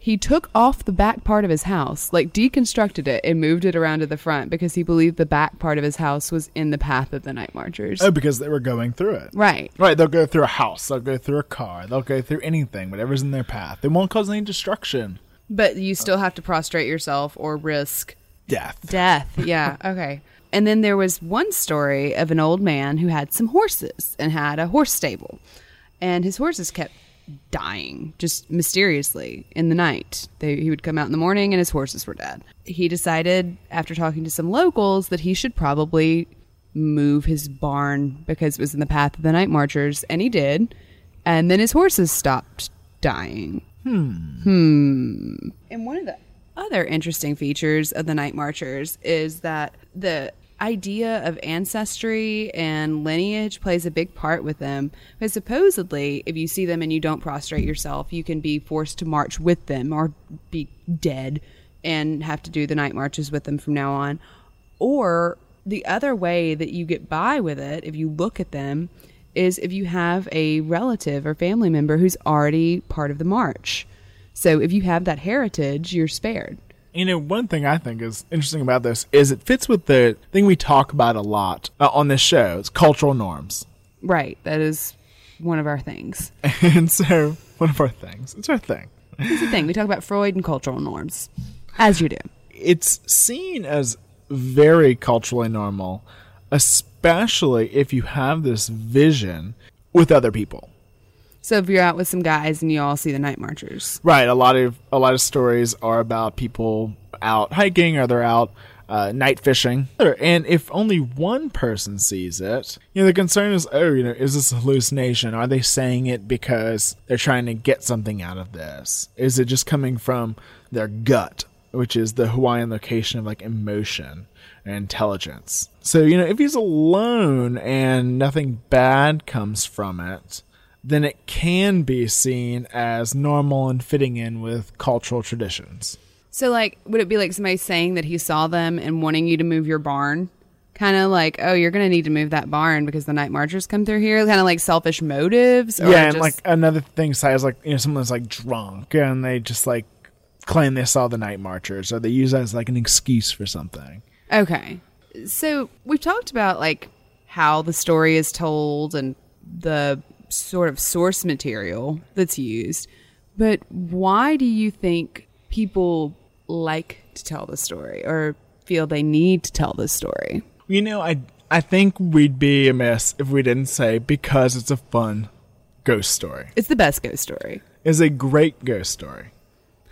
he took off the back part of his house, like deconstructed it and moved it around to the front because he believed the back part of his house was in the path of the night marchers. Oh, because they were going through it. Right. Right, they'll go through a house, they'll go through a car, they'll go through anything, whatever's in their path. They won't cause any destruction. But you still have to prostrate yourself or risk Death. Death. Yeah. Okay. And then there was one story of an old man who had some horses and had a horse stable. And his horses kept dying just mysteriously in the night. They, he would come out in the morning and his horses were dead. He decided, after talking to some locals, that he should probably move his barn because it was in the path of the night marchers. And he did. And then his horses stopped dying. Hmm. And one of the other interesting features of the Night Marchers is that the idea of ancestry and lineage plays a big part with them. Because supposedly, if you see them and you don't prostrate yourself, you can be forced to march with them or be dead and have to do the night marches with them from now on. Or the other way that you get by with it, if you look at them, is if you have a relative or family member who's already part of the march. So if you have that heritage, you're spared. You know, one thing I think is interesting about this is it fits with the thing we talk about a lot uh, on this show. It's cultural norms. Right. That is one of our things. And so, one of our things, it's our thing. It's the thing. We talk about Freud and cultural norms, as you do. It's seen as very culturally normal, especially if you have this vision with other people. So if you're out with some guys and you all see the night marchers, Right. A lot of a lot of stories are about people out hiking or they're out uh, night fishing. And if only one person sees it, you know, the concern is, oh, you know, is this a hallucination? Are they saying it because they're trying to get something out of this? Is it just coming from their gut, which is the Hawaiian location of like emotion and intelligence? So, you know, if he's alone and nothing bad comes from it, then it can be seen as normal and fitting in with cultural traditions. so like, would it be like somebody saying that he saw them and wanting you to move your barn? Kind of like, oh, you're going to need to move that barn because the night marchers come through here. Kind of like selfish motives. Or yeah, and just- like another thing says like you know someone's like drunk and they just like claim they saw the night marchers or they use that as like an excuse for something. Okay. So we've talked about like how the story is told and the sort of source material that's used. But why do you think people like to tell the story or feel they need to tell the story? You know, I I think we'd be amiss if we didn't say because it's a fun ghost story. It's the best ghost story. It's a great ghost story.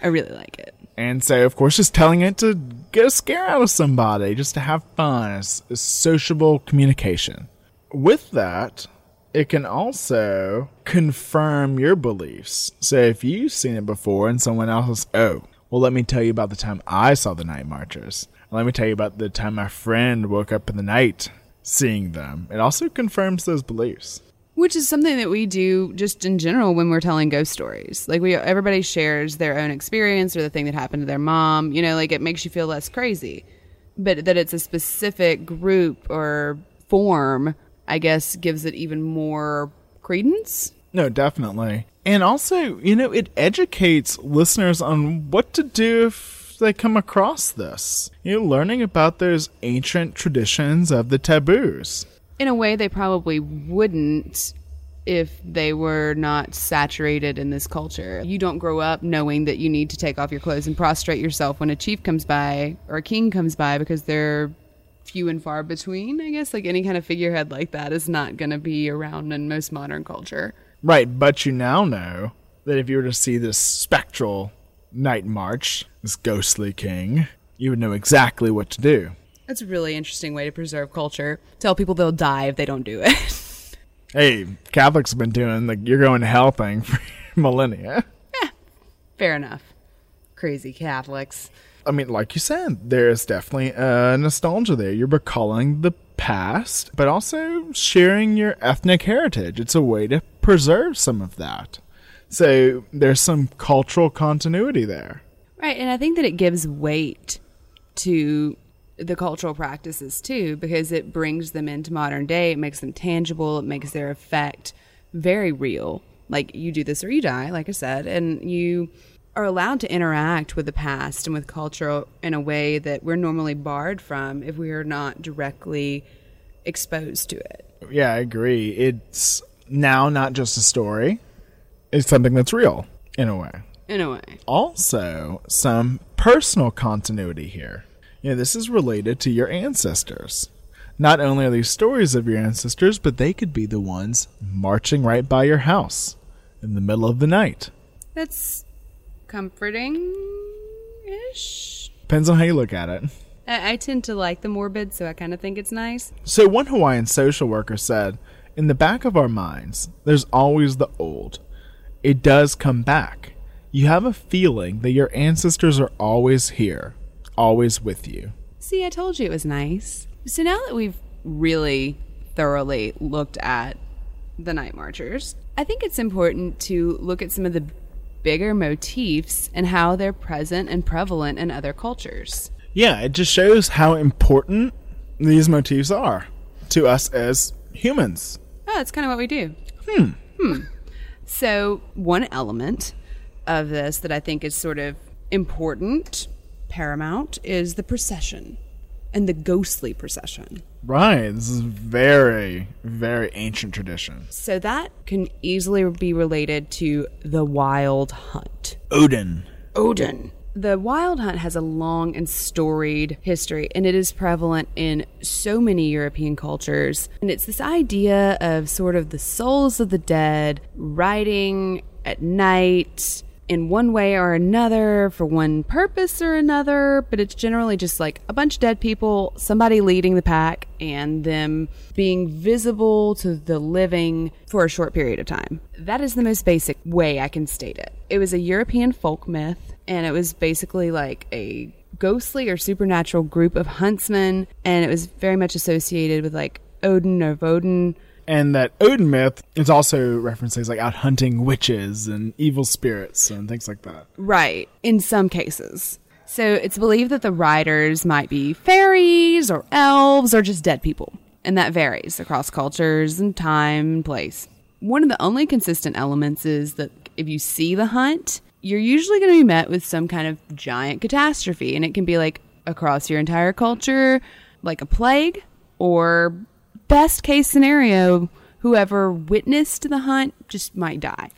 I really like it. And so, of course, just telling it to get a scare out of somebody, just to have fun, is, is sociable communication. With that, it can also confirm your beliefs. So if you've seen it before and someone else is, oh, well, let me tell you about the time I saw the Night Marchers. Let me tell you about the time my friend woke up in the night seeing them. It also confirms those beliefs. Which is something that we do just in general when we're telling ghost stories. Like we everybody shares their own experience or the thing that happened to their mom, you know, like it makes you feel less crazy. But that it's a specific group or form, I guess gives it even more credence. No, definitely. And also, you know, it educates listeners on what to do if they come across this. You know, learning about those ancient traditions of the taboos. In a way they probably wouldn't if they were not saturated in this culture. You don't grow up knowing that you need to take off your clothes and prostrate yourself when a chief comes by or a king comes by because they're few and far between, I guess. Like any kind of figurehead like that is not going to be around in most modern culture. Right, but you now know that if you were to see this spectral night march, this ghostly king, you would know exactly what to do. That's a really interesting way to preserve culture. Tell people they'll die if they don't do it. Hey, Catholics have been doing the you're going to hell thing for millennia. Yeah, Fair enough. Crazy Catholics. I mean, like you said, there's definitely a nostalgia there. You're recalling the past, but also sharing your ethnic heritage. It's a way to preserve some of that. So there's some cultural continuity there. Right, and I think that it gives weight to the cultural practices too because it brings them into modern day, it makes them tangible, it makes their effect very real. Like you do this or you die, like I said, and you are allowed to interact with the past and with culture in a way that we're normally barred from if we are not directly exposed to it. Yeah, I agree. It's now not just a story, it's something that's real in a way. In a way. Also, some personal continuity here. You know, this is related to your ancestors. Not only are these stories of your ancestors, but they could be the ones marching right by your house in the middle of the night. That's comforting ish. Depends on how you look at it. I, I tend to like the morbid, so I kind of think it's nice. So, one Hawaiian social worker said, In the back of our minds, there's always the old. It does come back. You have a feeling that your ancestors are always here, always with you. See, I told you it was nice. So now that we've really thoroughly looked at the Night Marchers, I think it's important to look at some of the bigger motifs and how they're present and prevalent in other cultures. Yeah, it just shows how important these motifs are to us as humans. Oh, that's kind of what we do. Hmm. Hmm. So, one element of this that I think is sort of important, paramount, is the procession and the ghostly procession. Right. This is very, very ancient tradition. So, that can easily be related to the wild hunt. Odin. Odin. The wild hunt has a long and storied history, and it is prevalent in so many European cultures. And it's this idea of sort of the souls of the dead riding at night in one way or another for one purpose or another, but it's generally just like a bunch of dead people, somebody leading the pack, and them being visible to the living for a short period of time. That is the most basic way I can state it. It was a European folk myth, and it was basically like a ghostly or supernatural group of huntsmen, and it was very much associated with like Odin or Vodun. And that Odin myth is also references like out hunting witches and evil spirits and things like that. Right, in some cases. So it's believed that the riders might be fairies or elves or just dead people, and that varies across cultures and time and place. One of the only consistent elements is that if you see the hunt, you're usually going to be met with some kind of giant catastrophe, and it can be like across your entire culture, like a plague, or best case scenario, whoever witnessed the hunt just might die.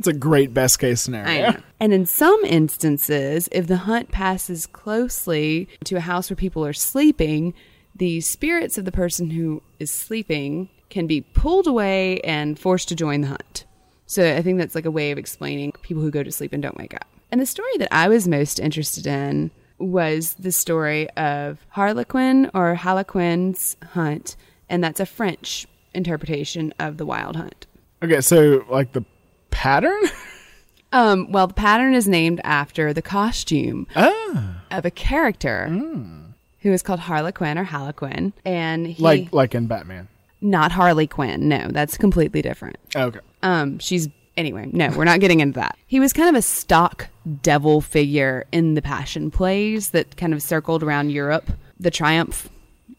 It's a great best case scenario. And in some instances, if the hunt passes closely to a house where people are sleeping, the spirits of the person who is sleeping can be pulled away and forced to join the hunt. So I think that's like a way of explaining people who go to sleep and don't wake up. And the story that I was most interested in was the story of Harlequin or Harlequin's hunt, and that's a French interpretation of the wild hunt. Okay, so like the pattern? Um, well, the pattern is named after the costume ah. of a character who is called Harlequin or Harlequin, and he Like like in Batman. not Harley Quinn. No, that's completely different. Okay. Um, she's anyway. No, we're not getting into that. He was kind of a stock devil figure in the Passion plays that kind of circled around Europe, the Triumph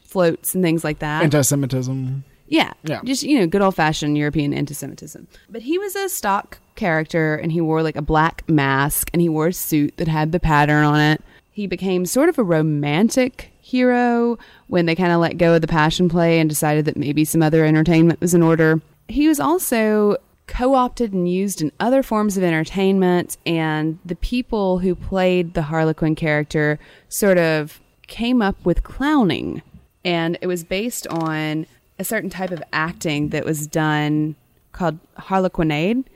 floats and things like that. Anti-Semitism. Yeah. Yeah. Just, you know, good old fashioned European anti Semitism. But he was a stock character and he wore like a black mask and he wore a suit that had the pattern on it. He became sort of a romantic hero when they kind of let go of the passion play and decided that maybe some other entertainment was in order. He was also co opted and used in other forms of entertainment, and the people who played the Harlequin character sort of came up with clowning and it was based on a certain type of acting that was done called harlequinade.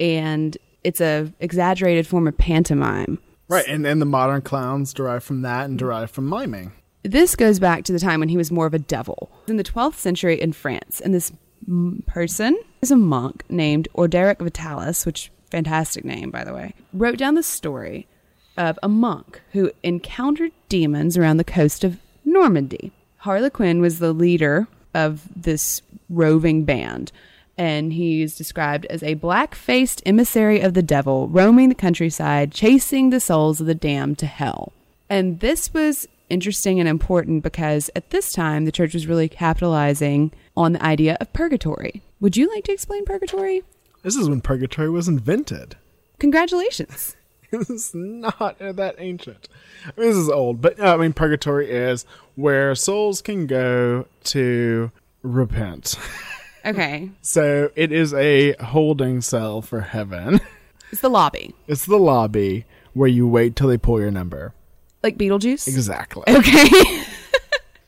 And it's a exaggerated form of pantomime. Right, and and the modern clowns derive from that and derive from miming. this goes back to the time when he was more of a devil. In the 12th century in france and this person is a monk named orderic vitalis which fantastic name by the way wrote down the story of a monk who encountered demons around the coast of normandy harlequin was the leader of this roving band and he's described as a black faced emissary of the devil roaming the countryside chasing the souls of the damned to hell and this was interesting and important because at this time the church was really capitalizing on the idea of purgatory. Would you like to explain purgatory? This is when purgatory was invented. Congratulations. This is not that ancient. I mean, this is old, but I mean, purgatory is where souls can go to repent. Okay. So it is a holding cell for heaven. It's the lobby. It's the lobby where you wait till they pull your number. Like Beetlejuice? Exactly. Okay.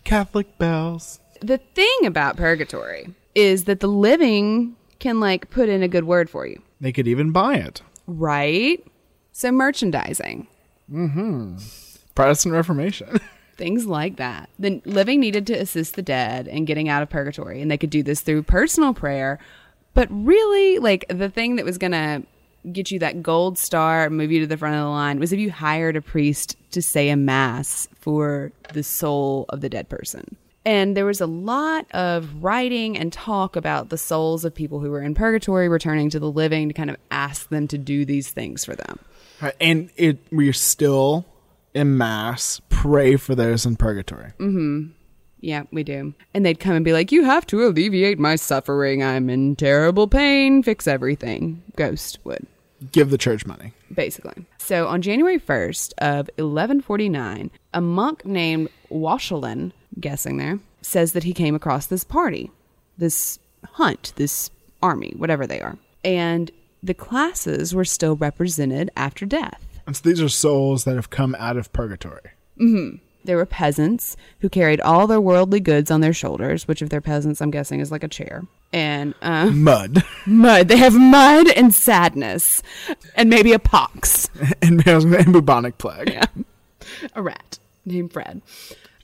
Catholic bells. the thing about purgatory is that the living can like put in a good word for you, They could even buy it. right? So merchandising. Mm-hmm. Protestant Reformation. things like that. The living needed to assist the dead in getting out of purgatory, and they could do this through personal prayer. But really, like the thing that was going to get you that gold star, and move you to the front of the line, was if you hired a priest to say a mass for the soul of the dead person. And there was a lot of writing and talk about the souls of people who were in purgatory returning to the living to kind of ask them to do these things for them. Right, and it we still in mass pray for those in purgatory. Mm-hmm. Yeah, we do. And they'd come and be like, You have to alleviate my suffering. I'm in terrible pain. Fix everything. Ghost would, Give the church money. basically. So on January 1st of 1149, a monk named Walchelin, guessing there, says that he came across this party, this hunt, this army, whatever they are. And the classes were still represented after death. And so these are souls that have come out of purgatory. There were peasants who carried all their worldly goods on their shoulders, which, if they're peasants, I'm guessing is like a chair. And uh, Mud. mud. They have mud and sadness, and maybe a pox, and, and bubonic plague. a rat named Fred.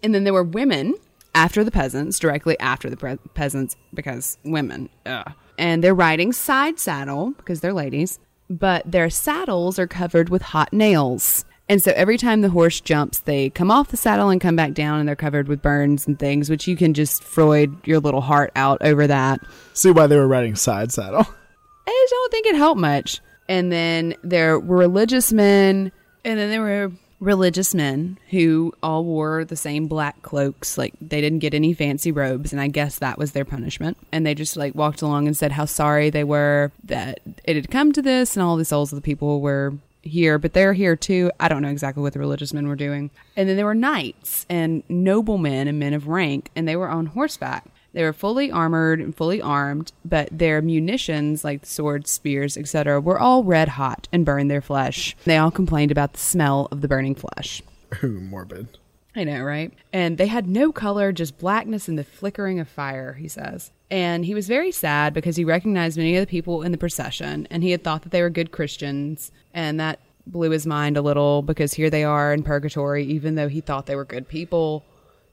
And then there were women after the peasants, directly after the pre- peasants, because women. Ugh. And they're riding side saddle because they're ladies, but their saddles are covered with hot nails. And so every time the horse jumps, they come off the saddle and come back down, and they're covered with burns and things, which you can just Freud your little heart out over that. See why they were riding side saddle. I just don't think it helped much. And then there were religious men, and then there were religious men who all wore the same black cloaks. Like they didn't get any fancy robes, and I guess that was their punishment. And they just like walked along and said how sorry they were that it had come to this, and all the souls of the people were here, but they're here too. I don't know exactly what the religious men were doing. And then there were knights and noblemen and men of rank, and they were on horseback. They were fully armored and fully armed, but their munitions, like swords, spears, etc., were all red hot and burned their flesh. They all complained about the smell of the burning flesh. Ooh, morbid. I know, right? And they had no color, just blackness and the flickering of fire, he says. And he was very sad because he recognized many of the people in the procession and he had thought that they were good Christians. And that blew his mind a little because here they are in purgatory, even though he thought they were good people.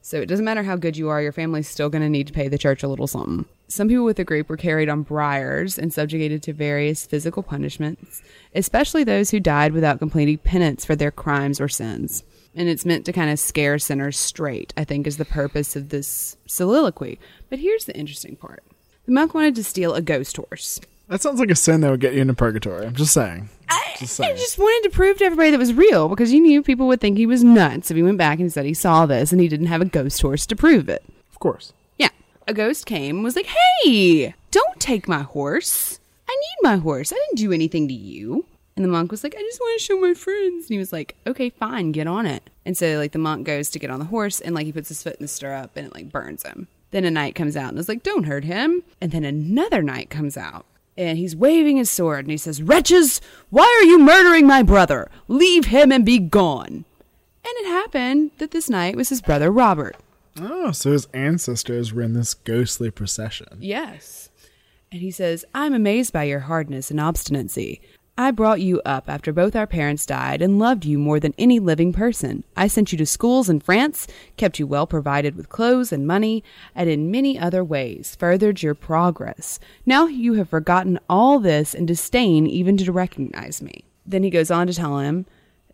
So it doesn't matter how good you are, your family's still going to need to pay the church a little something. Some people with the group were carried on briars and subjugated to various physical punishments, especially those who died without completing penance for their crimes or sins. And it's meant to kind of scare sinners straight, I think, is the purpose of this soliloquy. But here's the interesting part the monk wanted to steal a ghost horse. That sounds like a sin that would get you into purgatory. I'm just saying. I, Just I just wanted to prove to everybody that was real because you knew people would think he was nuts if he went back and said he saw this and he didn't have a ghost horse to prove it. Of course. Yeah. A ghost came and was like, Hey, don't take my horse. I need my horse. I didn't do anything to you. And the monk was like, I just want to show my friends. And he was like, Okay, fine, get on it. And so, like, the monk goes to get on the horse and, like, he puts his foot in the stirrup and it, like, burns him. Then a knight comes out and is like, Don't hurt him. And then another knight comes out and he's waving his sword and he says, Wretches, why are you murdering my brother? Leave him and be gone. And it happened that this knight was his brother Robert. Oh, so his ancestors were in this ghostly procession. Yes. And he says, I'm amazed by your hardness and obstinacy. I brought you up after both our parents died and loved you more than any living person. I sent you to schools in France, kept you well provided with clothes and money, and in many other ways furthered your progress. Now you have forgotten all this and disdain even to recognize me. Then he goes on to tell him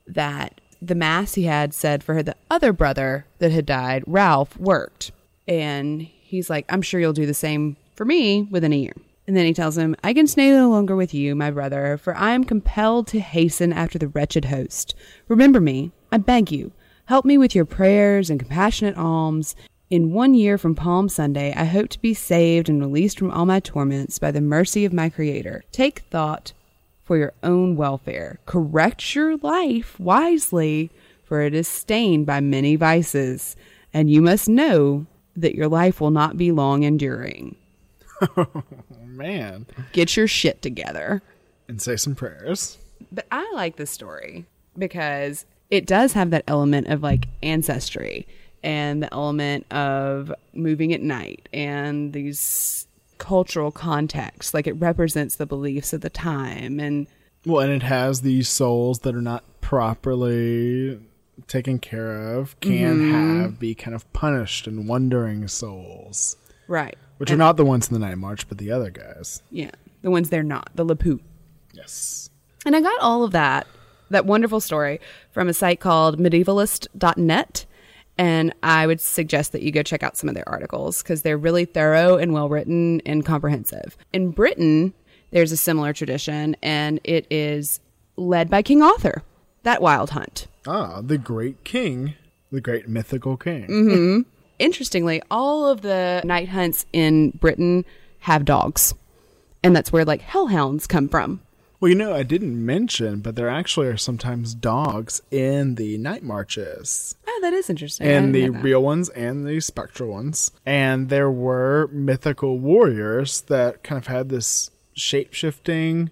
that the mass he had said for her the other brother that had died, Ralph, worked. And he's like, I'm sure you'll do the same for me within a year. And then he tells him, I can stay no longer with you, my brother, for I am compelled to hasten after the wretched host. Remember me, I beg you. Help me with your prayers and compassionate alms. In one year from Palm Sunday, I hope to be saved and released from all my torments by the mercy of my Creator. Take thought for your own welfare. Correct your life wisely, for it is stained by many vices, and you must know that your life will not be long enduring. Man. Get your shit together. And say some prayers. But I like this story because it does have that element of like ancestry and the element of moving at night and these cultural contexts. Like it represents the beliefs of the time and Well, and it has these souls that are not properly taken care of, can mm-hmm. have be kind of punished and wandering souls. right. Which are not the ones in the Night March, but the other guys. Yeah. The ones they're not, the Lapoot. Yes. And I got all of that, that wonderful story, from a site called medievalist.net. And I would suggest that you go check out some of their articles because they're really thorough and well written and comprehensive. In Britain, there's a similar tradition, and it is led by King Arthur, that wild hunt. Ah, the great king, the great mythical king. Interestingly, all of the night hunts in Britain have dogs. And that's where like hellhounds come from. Well, you know, I didn't mention, but there actually are sometimes dogs in the night marches. Oh, that is interesting. And the didn't know that. real ones and the spectral ones. And there were mythical warriors that kind of had this shape shifting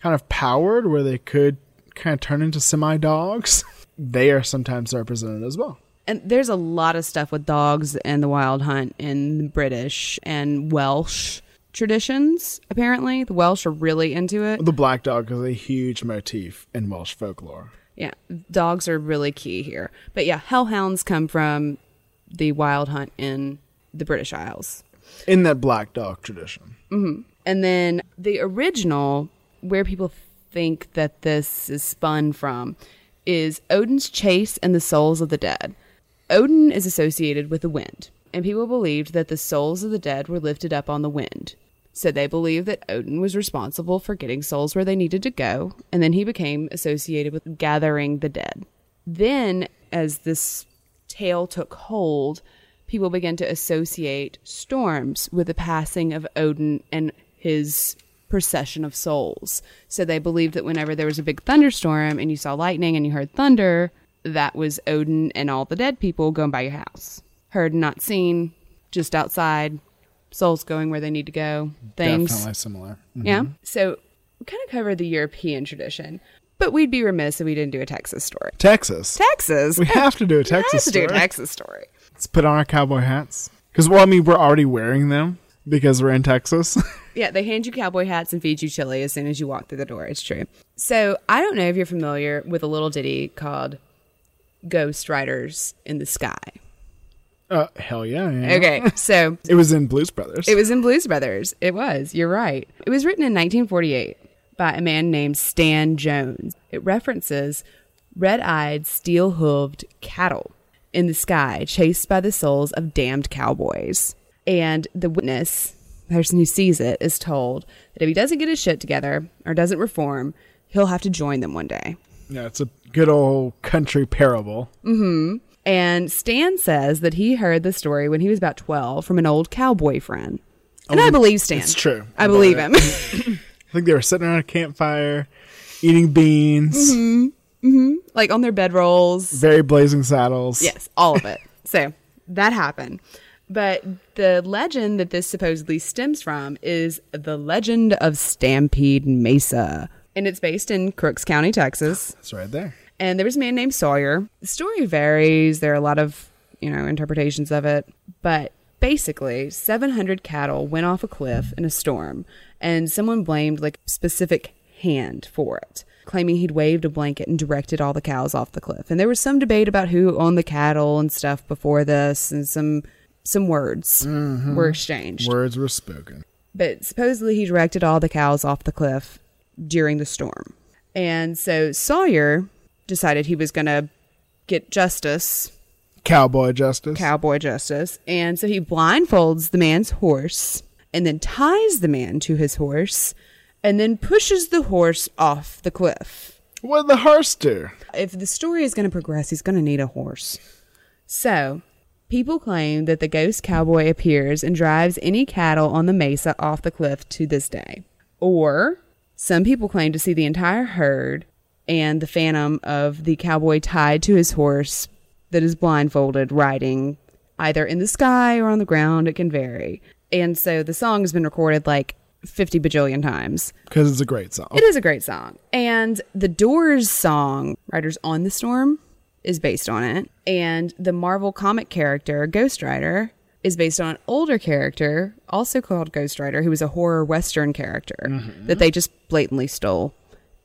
kind of powered where they could kind of turn into semi dogs. they are sometimes represented as well. And there's a lot of stuff with dogs and the wild hunt in British and Welsh traditions. Apparently, the Welsh are really into it. The black dog is a huge motif in Welsh folklore. Yeah, dogs are really key here. But yeah, hellhounds come from the wild hunt in the British Isles. In that black dog tradition. Mm-hmm. And then the original, where people think that this is spun from, is Odin's chase and the souls of the dead. Odin is associated with the wind, and people believed that the souls of the dead were lifted up on the wind. So they believed that Odin was responsible for getting souls where they needed to go, and then he became associated with gathering the dead. Then, as this tale took hold, people began to associate storms with the passing of Odin and his procession of souls. So they believed that whenever there was a big thunderstorm and you saw lightning and you heard thunder, that was Odin and all the dead people going by your house. Heard and not seen, just outside, souls going where they need to go, things. Definitely similar. Mm-hmm. Yeah. So we kind of covered the European tradition, but we'd be remiss if we didn't do a Texas story. Texas. Texas. we have to do a We have Texas to do a. Texas story. Let's put on our cowboy hats. Because, well, I mean, we're already wearing them because we're in Texas. Yeah, they hand you cowboy hats and feed you chili as soon as you walk through the door. It's true. So I don't know if you're familiar with a little ditty called Ghost Riders in the Sky. uh, hell yeah. yeah. Okay, so It was in Blues Brothers. it was in Blues Brothers. It was. You're right. It was written in 1948 by a man named Stan Jones. It references red eyed, steel hooved cattle in the sky, chased by the souls of damned cowboys. And the witness, the person who sees it, is told that if he doesn't get his shit together or doesn't reform, he'll have to join them one day. Yeah, it's a good old country parable. Mm-hmm. And Stan says that he heard the story when he was about 12 from an old cowboy friend. And I oh, believe Stan. It's true. I believe him. I think they were sitting around a campfire, eating beans, mm-hmm. Mm-hmm. like on their bedrolls. very blazing saddles. Yes, all of it. so that happened. But the legend that this supposedly stems from is the legend of Stampede Mesa. And it's based in Crooks County, Texas. It's right there. And there was a man named Sawyer. The story varies. There are a lot of, you know, interpretations of it. But basically, 700 cattle went off a cliff in a storm, and someone blamed like a specific hand for it, claiming he'd waved a blanket and directed all the cows off the cliff. And there was some debate about who owned the cattle and stuff before this, and some some words mm-hmm. were exchanged. Words were spoken. But supposedly he directed all the cows off the cliff during the storm. And so Sawyer decided he was going to get justice, Cowboy justice. cowboy justice. And so he blindfolds the man's horse and then ties the man to his horse and then pushes the horse off the cliff. what did the horse do? If the story is going to progress, he's going to need a horse. So, people claim that the ghost cowboy appears and drives any cattle on the mesa off the cliff to this day. Or, some people claim to see the entire herd and the phantom of the cowboy tied to his horse that is blindfolded riding either in the sky or on the ground. It can vary. And so the song has been recorded like 50 bajillion times. Because it's a great song. It is a great song. And the Doors song, Riders on the Storm, is based on it. And the Marvel comic character, Ghost Rider, is based on an older character, also called Ghost Rider, who was a horror western character mm-hmm. that they just blatantly stole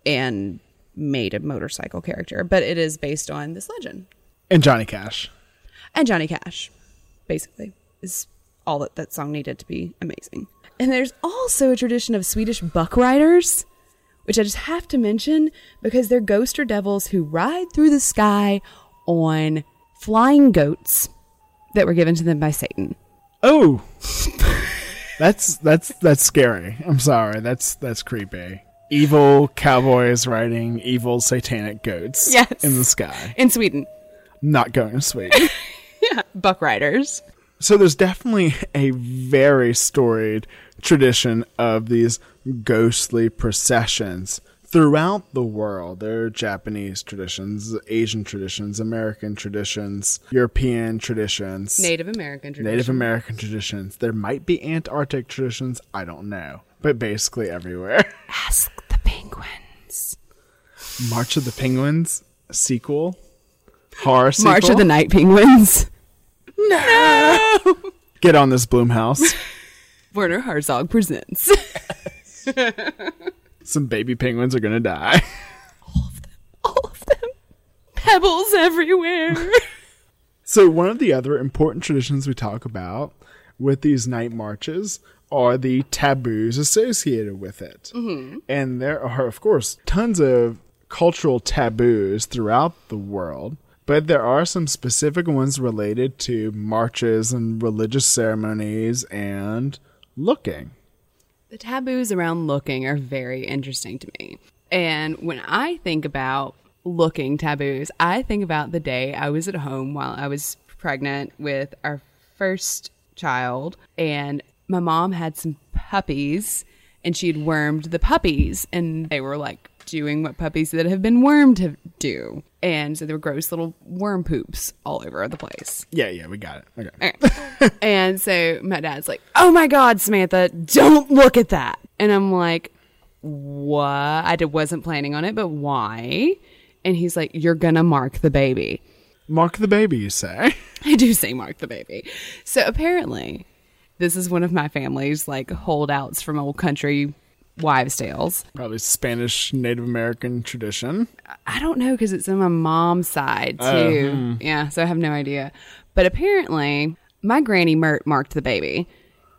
and made a motorcycle character. But it is based on this legend. And Johnny Cash. And Johnny Cash, basically, is all that that song needed to be amazing. And there's also a tradition of Swedish buck riders, which I just have to mention because they're ghost or devils who ride through the sky on flying goats that were given to them by Satan. Oh. that's that's that's scary. I'm sorry. That's that's creepy. Evil cowboys riding evil satanic goats Yes. in the sky. In Sweden, Not going to Sweden. yeah, buck riders. so there's definitely a very storied tradition of these ghostly processions throughout the world. There are Japanese traditions, Asian traditions, American traditions, European traditions. Native American tradition. Native American traditions. There might be Antarctic traditions. I don't know. But basically everywhere. Ask the penguins. March of the Penguins sequel. Horror sequel. March of the Night Penguins. No Get on this Blumhouse. Werner Herzog presents. Some baby penguins are gonna die. All of them. All of them. Pebbles everywhere. So one of the other important traditions we talk about with these night marches are the taboos associated with it. Mm-hmm. And there are, of course, tons of cultural taboos throughout the world, but there are some specific ones related to marches and religious ceremonies and looking. The taboos around looking are very interesting to me. And when I think about looking taboos, I think about the day I was at home while I was pregnant with our first child, and my mom had some puppies, and she had wormed the puppies, and they were like doing what puppies that have been wormed do. And so there were gross little worm poops all over the place. Yeah, yeah, we got it. Okay. And so my dad's like, "Oh my God, Samantha, don't look at that." And I'm like, "What? I wasn't planning on it, but why?" And he's like, "You're gonna mark the baby." Mark the baby, you say? I do say mark the baby. So apparently, this is one of my family's like holdouts from old country wives' tales. Probably Spanish Native American tradition. I don't know because it's on my mom's side too. Yeah, so I have no idea. But apparently, my granny Mert marked the baby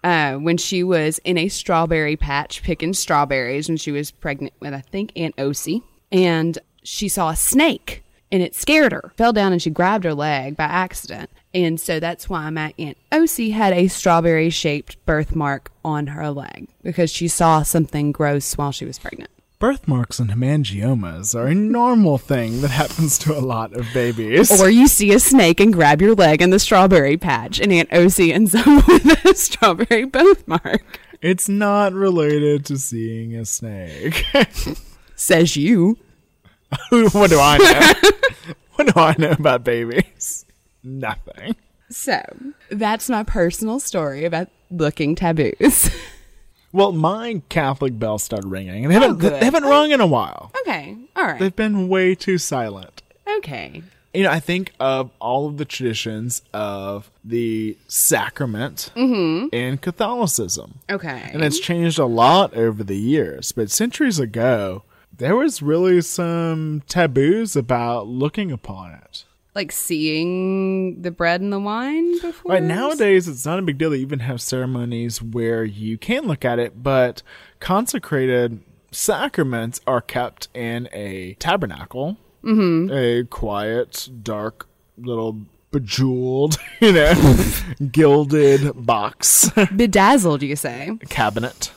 uh, when she was in a strawberry patch picking strawberries when she was pregnant with, I think, Aunt Osie. And she saw a snake and it scared her. Fell down and she grabbed her leg by accident. And so that's why my Aunt Osie had a strawberry shaped birthmark on her leg because she saw something gross while she was pregnant. Birthmarks and hemangiomas are a normal thing that happens to a lot of babies. Or you see a snake and grab your leg in the strawberry patch, and Aunt Osie ends up with a strawberry birthmark. it's not related to seeing a snake. Says you. what do I know? what do I know about babies? Nothing. So that's my personal story about looking taboos. Well, my Catholic bell started ringing, and they haven't, oh, good. they haven't rung in a while. okay, all right. They've been way too silent. Okay. You know, I think of all of the traditions of the sacrament mm-hmm. in Catholicism. Okay. And it's changed a lot over the years. But centuries ago, there was really some taboos about looking upon it. like seeing the bread and the wine before. Right nowadays, it's not a big deal to even have ceremonies where you can look at it, but consecrated sacraments are kept in a tabernacle, mm-hmm. a quiet, dark, little bejeweled, you know, gilded box bedazzled, you say? cabinet.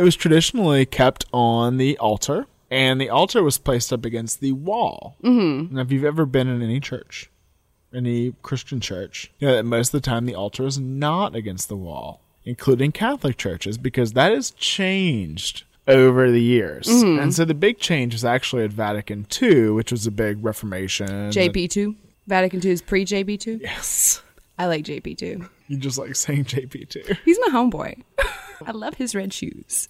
It was traditionally kept on the altar, and the altar was placed up against the wall. Mm-hmm. Now, if you've ever been in any church, any Christian church, you know that most of the time the altar is not against the wall, including Catholic churches, because that has changed over the years. And so the big change is actually at Vatican II, which was a big reformation. JP2? Vatican II is pre JP2? Yes. I like JP2. You just like saying JP too. He's my homeboy. I love his red shoes.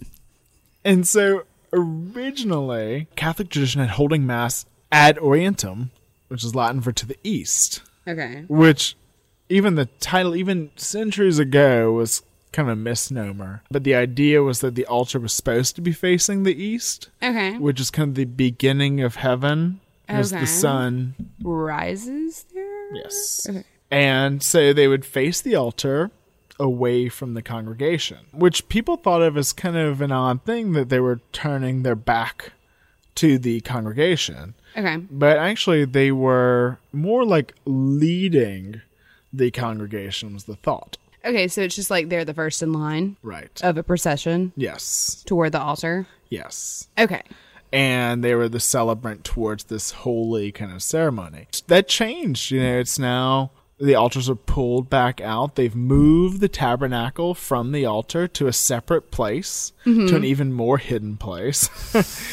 And so originally, Catholic tradition had holding Mass ad orientem, which is Latin for to the east, Okay. which even the title, even centuries ago, was kind of a misnomer. But the idea was that the altar was supposed to be facing the east, Okay. which is kind of the beginning of heaven, Okay. as the sun. Rises there? Yes. Okay. And so they would face the altar away from the congregation, which people thought of as kind of an odd thing that they were turning their back to the congregation. Okay. But actually, they were more like leading the congregation, was the thought. Okay, so it's just like they're the first in line Right. of a procession yes. toward the altar. Yes. Okay. and they were the celebrant towards this holy kind of ceremony. That changed, you know, it's now the altars are pulled back out. They've moved the tabernacle from the altar to a separate place, to an mm-hmm. even more hidden place.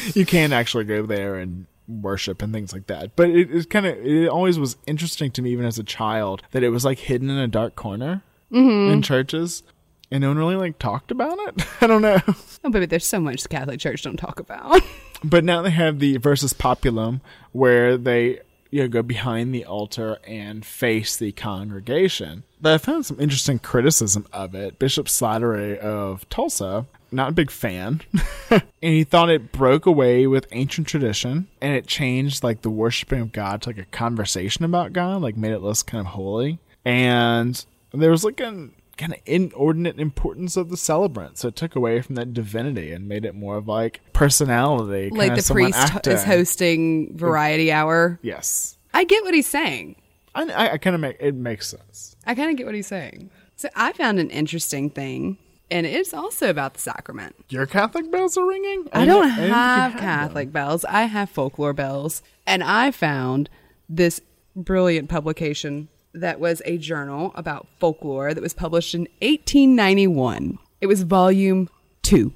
you can't actually go there and worship and things like that. But it, it kind of it always was interesting to me even as a child that it was like hidden in a dark corner mm-hmm. in churches. And no one really like talked about it. I don't know. Oh, baby, there's so much the Catholic Church don't talk about. But now they have the versus populum, where they you know go behind the altar and face the congregation. But I found some interesting criticism of it. Bishop Slattery of Tulsa, not a big fan, and he thought it broke away with ancient tradition and it changed like the worshiping of God to like a conversation about God, like made it less kind of holy. And there was like an kind of inordinate importance of the celebrant. So it took away from that divinity and made it more of like personality. like the priest acting. is hosting variety hour. Yes. I get what he's saying. I, I, I kind of make it makes sense. I kind of get what he's saying. So I found an interesting thing, and it's also about the sacrament. Your Catholic bells are ringing? I don't didn't think you have Catholic bells. I have folklore bells. And I found this brilliant publication that was a journal about folklore that was published in 1891. It was volume two.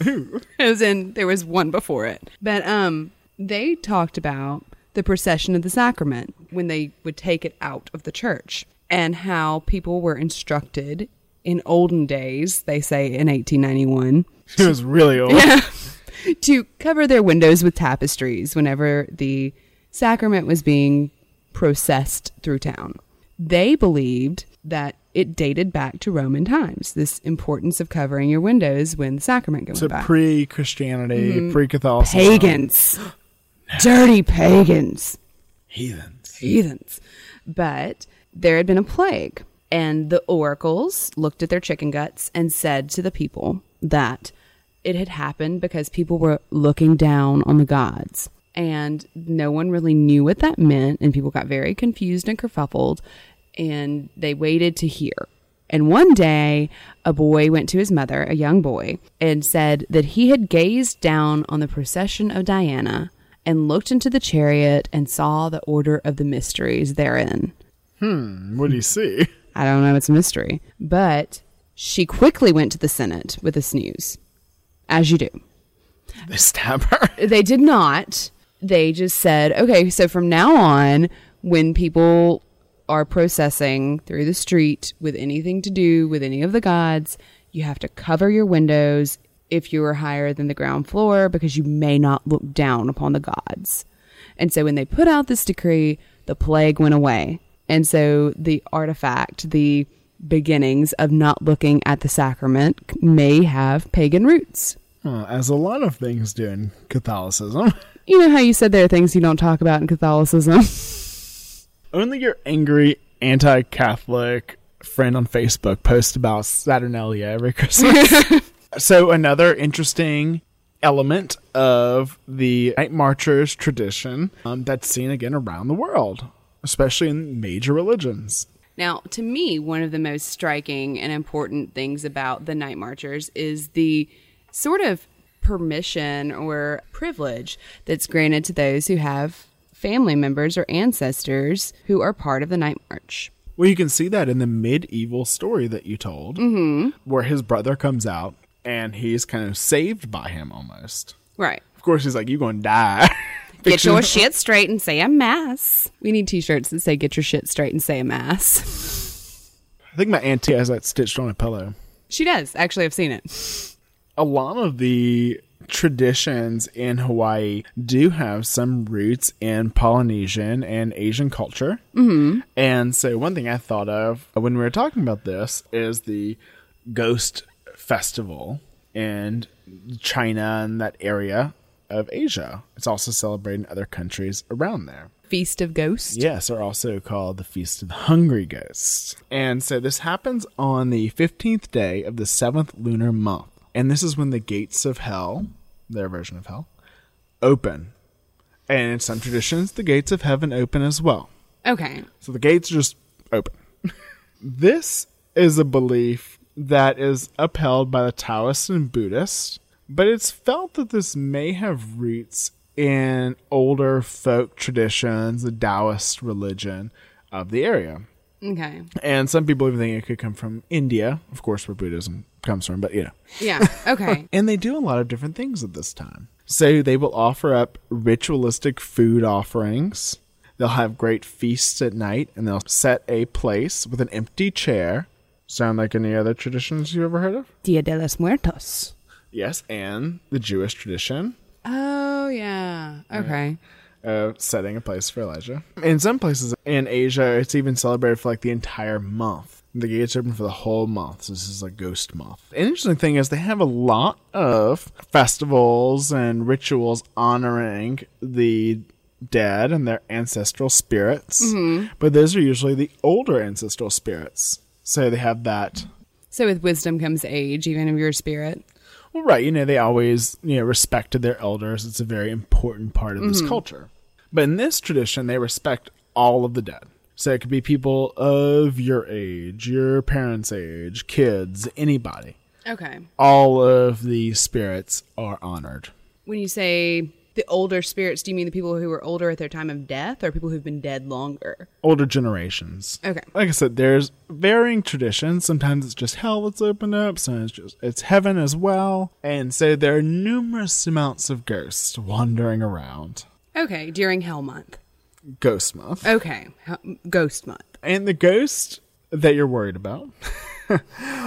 As in, there was one before it. But um, they talked about the procession of the sacrament when they would take it out of the church and how people were instructed in olden days, they say in 1891, It was really old. to cover their windows with tapestries whenever the sacrament was being processed through town. They believed that it dated back to Roman times, this importance of covering your windows when the sacrament goes So back. pre Christianity, mm-hmm. pre Catholicism. pagans. Dirty pagans. Heathens. Heathens. But there had been a plague, and the oracles looked at their chicken guts and said to the people that it had happened because people were looking down on the gods and no one really knew what that meant, and people got very confused and kerfuffled, and they waited to hear. And one day, a boy went to his mother, a young boy, and said that he had gazed down on the procession of Diana and looked into the chariot and saw the order of the mysteries therein. Hmm what do you see? I don't know, it's a mystery. But she quickly went to the Senate with this news, as you do. They stab her. They did not. They just said, okay, so from now on, when people are processing through the street with anything to do with any of the gods, you have to cover your windows if you are higher than the ground floor because you may not look down upon the gods. And so when they put out this decree, the plague went away. And so the artifact, the beginnings of not looking at the sacrament may have pagan roots. As a lot of things do in Catholicism. You know how you said there are things you don't talk about in Catholicism? Only your angry anti Catholic friend on Facebook posts about Saturnalia every Christmas. so, another interesting element of the Night Marchers tradition um, that's seen again around the world, especially in major religions. Now, to me, one of the most striking and important things about the Night Marchers is the sort of permission or privilege that's granted to those who have family members or ancestors who are part of the Night March. Well, you can see that in the medieval story that you told, mm-hmm. where his brother comes out and he's kind of saved by him almost. Right. Of course, he's like, "You're gonna die." Get your shit straight and say a mass. We need t shirts that say get your shit straight and say a mass. I think my auntie has that stitched on a pillow. She does. Actually, I've seen it. A lot of the traditions in Hawaii do have some roots in Polynesian and Asian culture. Mm-hmm. And so, one thing I thought of when we were talking about this is the Ghost Festival in China and that area of Asia. It's also celebrated in other countries around there. Feast of Ghosts. Yes, are also called the Feast of the Hungry Ghosts. And so this happens on the 15th day of the seventh lunar month. And this is when the gates of hell, their version of hell, open. And in some traditions, the gates of heaven open as well. Okay. So the gates are just open. this is a belief that is upheld by the Taoists and Buddhists, but it's felt that this may have roots in older folk traditions, the Taoist religion of the area. Okay. And some people even think it could come from India, of course, where Buddhism comes from, but you know. Yeah. Okay. And they do a lot of different things at this time. So they will offer up ritualistic food offerings. They'll have great feasts at night, and they'll set a place with an empty chair. Sound like any other traditions you ever heard of? Dia de los Muertos. Yes, and the Jewish tradition Oh yeah. Okay. of setting a place for Elijah. In some places in Asia, it's even celebrated for like the entire month. The gates open for the whole month. So this is a ghost month. An interesting thing is they have a lot of festivals and rituals honoring the dead and their ancestral spirits. Mm-hmm. But those are usually the older ancestral spirits. So they have that So with wisdom comes age, even of your spirit. Well, right. You know, they always, you know, respected their elders. It's a very important part of this mm-hmm. culture. But in this tradition, they respect all of the dead. So it could be people of your age, your parents' age, kids, anybody. Okay. All of the spirits are honored. When you say the older spirits, do you mean the people who were older at their time of death or people who've been dead longer? Older generations. Okay. Like I said, there's varying traditions. Sometimes it's just hell that's opened up. Sometimes it's just it's heaven as well. And so there are numerous amounts of ghosts wandering around. Okay. During Hell Month. Ghost month. Okay. Ghost Month. And the ghosts that you're worried about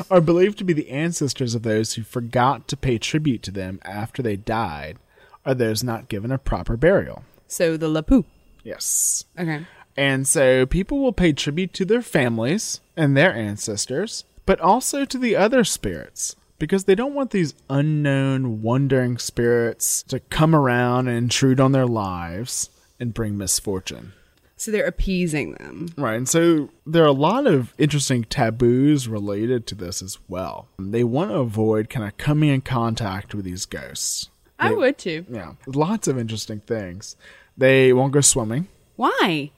are believed to be the ancestors of those who forgot to pay tribute to them after they died, or those not given a proper burial. So the Lapu. Yes. Okay. And so people will pay tribute to their families and their ancestors, but also to the other spirits. Because they don't want these unknown, wandering spirits to come around and intrude on their lives and bring misfortune. So they're appeasing them. Right. And so there are a lot of interesting taboos related to this as well. They want to avoid kind of coming in contact with these ghosts. I would too. Yeah, lots of interesting things. They won't go swimming. Why?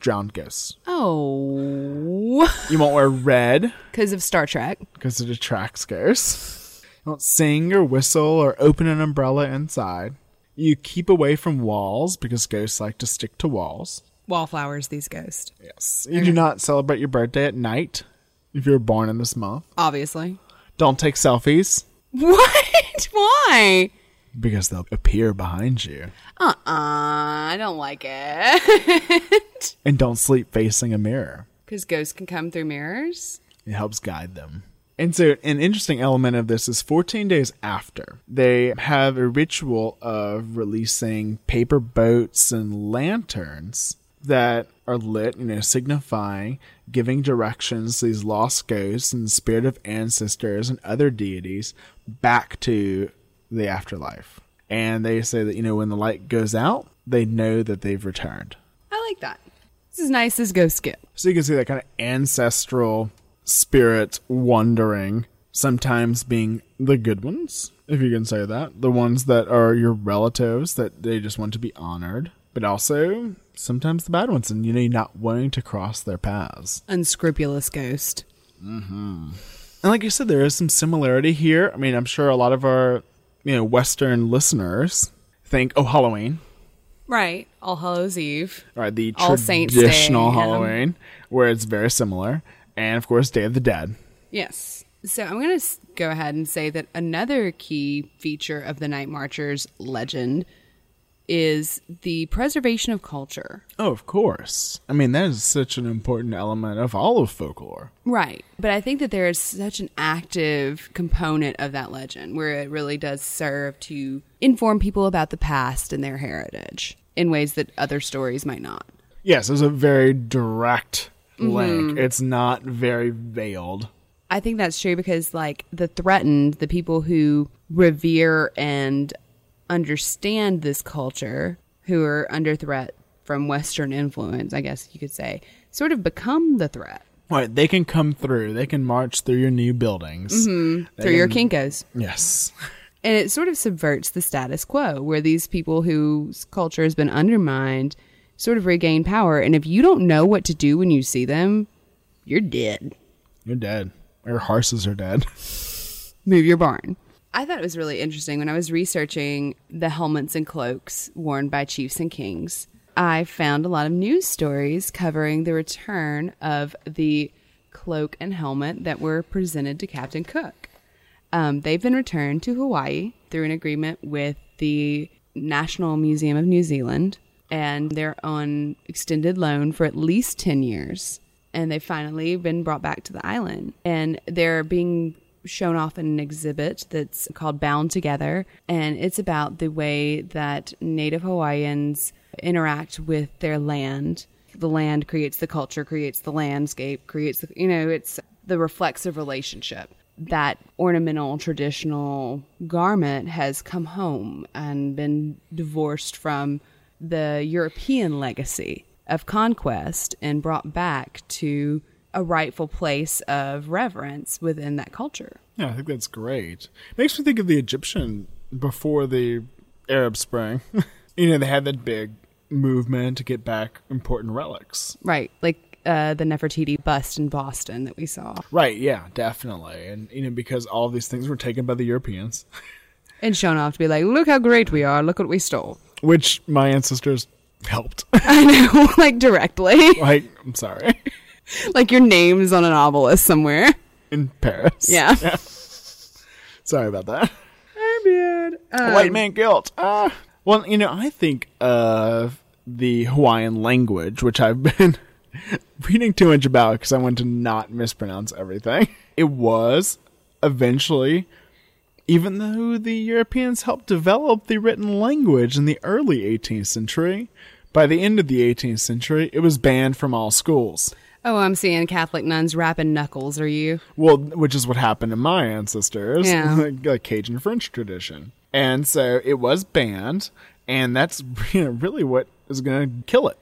Drowned ghosts. Oh, You won't wear red because of Star Trek. because it attracts ghosts. You won't sing or whistle or open an umbrella inside. You keep away from walls because ghosts like to stick to walls. Wallflowers, these ghosts. Yes. You do not celebrate your birthday at night if you were born in this month. Obviously. Don't take selfies What? Why? because they'll appear behind you. Uh uh I don't like it. And don't sleep facing a mirror. Because ghosts can come through mirrors. It helps guide them. And so, an interesting element of this is 14 days after, they have a ritual of releasing paper boats and lanterns that are lit, you know, signifying giving directions to these lost ghosts and the spirit of ancestors and other deities back to the afterlife. And they say that, you know, when the light goes out, they know that they've returned. I like that. It's as nice as ghost Skip. So you can see that kind of ancestral spirit wandering, sometimes being the good ones, if you can say that. The ones that are your relatives that they just want to be honored, but also sometimes the bad ones, and you know, not wanting to cross their paths. Unscrupulous ghost. Mm-hmm. And like you said, there is some similarity here. I mean, I'm sure a lot of our, you know, Western listeners think, oh, Halloween, Right. All Hallows Eve. right? The All Saints Day, traditional yeah. Halloween, where it's very similar. And of course, Day of the Dead. Yes. So I'm going to go ahead and say that another key feature of the Night Marchers legend is the preservation of culture. Oh, of course. I mean, that is such an important element of all of folklore. Right. But I think that there is such an active component of that legend where it really does serve to inform people about the past and their heritage in ways that other stories might not. Yes, there's a very direct link. Mm-hmm. It's not very veiled. I think that's true because, like, the threatened, the people who revere and understand this culture, who are under threat from Western influence, I guess you could say, sort of become the threat Right, they can come through. They can march through your new buildings. Mm-hmm. They through your Kinkos. Yes. And it sort of subverts the status quo where these people whose culture has been undermined sort of regain power. And if you don't know what to do when you see them, you're dead. You're dead. Your horses are dead. move your barn. I thought it was really interesting when I was researching the helmets and cloaks worn by chiefs and kings. I found a lot of news stories covering the return of the cloak and helmet that were presented to Captain Cook. Um, they've been returned to Hawaii through an agreement with the National Museum of New Zealand, and they're on extended loan for at least 10 years. And they've finally been brought back to the island. And they're being shown off in an exhibit that's called Bound Together. And it's about the way that Native Hawaiians interact with their land. The land creates the culture, creates the landscape, creates the, you know, it's the reflexive relationship that ornamental traditional garment has come home and been divorced from the European legacy of conquest and brought back to a rightful place of reverence within that culture. Yeah, I think that's great. Makes me think of the Egyptian before the Arab Spring. you know, they had that big movement to get back important relics. Right, like uh, the Nefertiti bust in Boston that we saw. Right, yeah, definitely. And, you know, because all these things were taken by the Europeans, And shown off to be like, look how great we are, look what we stole. Which my ancestors helped. I know, like directly. like, I'm sorry, like your name's on an obelisk somewhere. in Paris. Yeah. Sorry about that. I'm bad. White man guilt. Ah. Well, you know, I think of the Hawaiian language, which I've been reading too much about because I want to not mispronounce everything. It was eventually, even though the Europeans helped develop the written language in the early 18th century, by the end of the 18th century, it was banned from all schools. Oh, I'm seeing Catholic nuns rapping knuckles, are you? Well, which is what happened to my ancestors, Yeah. like, like Cajun French tradition. And so it was banned, and that's you know, really what is going to kill it.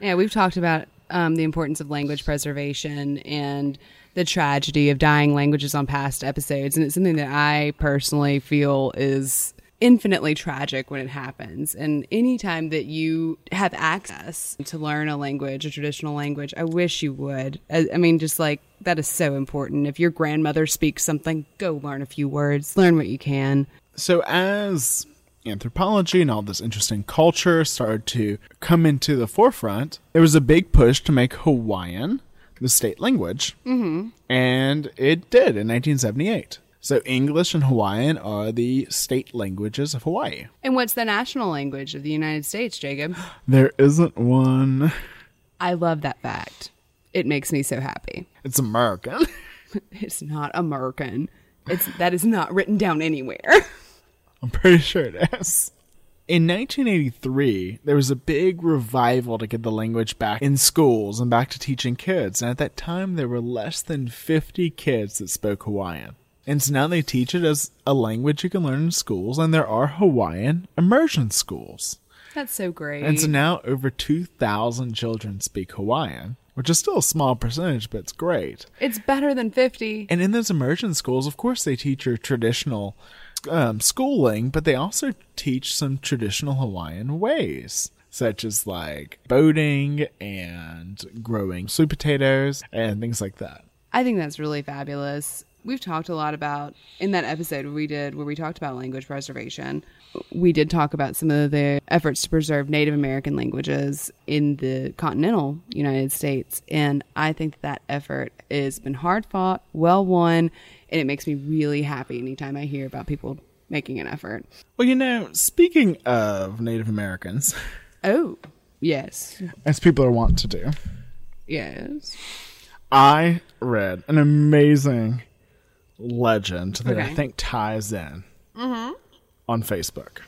Yeah, we've talked about um, the importance of language preservation and the tragedy of dying languages on past episodes, and it's something that I personally feel is infinitely tragic when it happens. And anytime that you have access to learn a language, a traditional language, I wish you would. I, I mean, just like that is so important. If your grandmother speaks something, go learn a few words, learn what you can. So as anthropology and all this interesting culture started to come into the forefront, there was a big push to make Hawaiian the state language. Mm-hmm. And it did in 1978. So English and Hawaiian are the state languages of Hawaii. And what's the national language of the United States, Jacob? There isn't one. I love that fact. It makes me so happy. It's American. It's not American. It's that is not written down anywhere. I'm pretty sure it is. In 1983, there was a big revival to get the language back in schools and back to teaching kids. And at that time, there were less than 50 kids that spoke Hawaiian. And so now they teach it as a language you can learn in schools, and there are Hawaiian immersion schools. That's so great. And so now over 2,000 children speak Hawaiian, which is still a small percentage, but it's great. it's better than 50. And in those immersion schools, of course, they teach your traditional um, schooling, but they also teach some traditional Hawaiian ways, such as like boating and growing sweet potatoes and things like that. I think that's really fabulous. We've talked a lot about in that episode we did where we talked about language preservation. We did talk about some of the efforts to preserve Native American languages in the continental United States, and I think that effort has been hard fought, well won, and it makes me really happy anytime I hear about people making an effort. Well, you know, speaking of Native Americans, Oh, yes, as people are wont to do, yes. I read an amazing legend that I think ties in mm-hmm. on Facebook.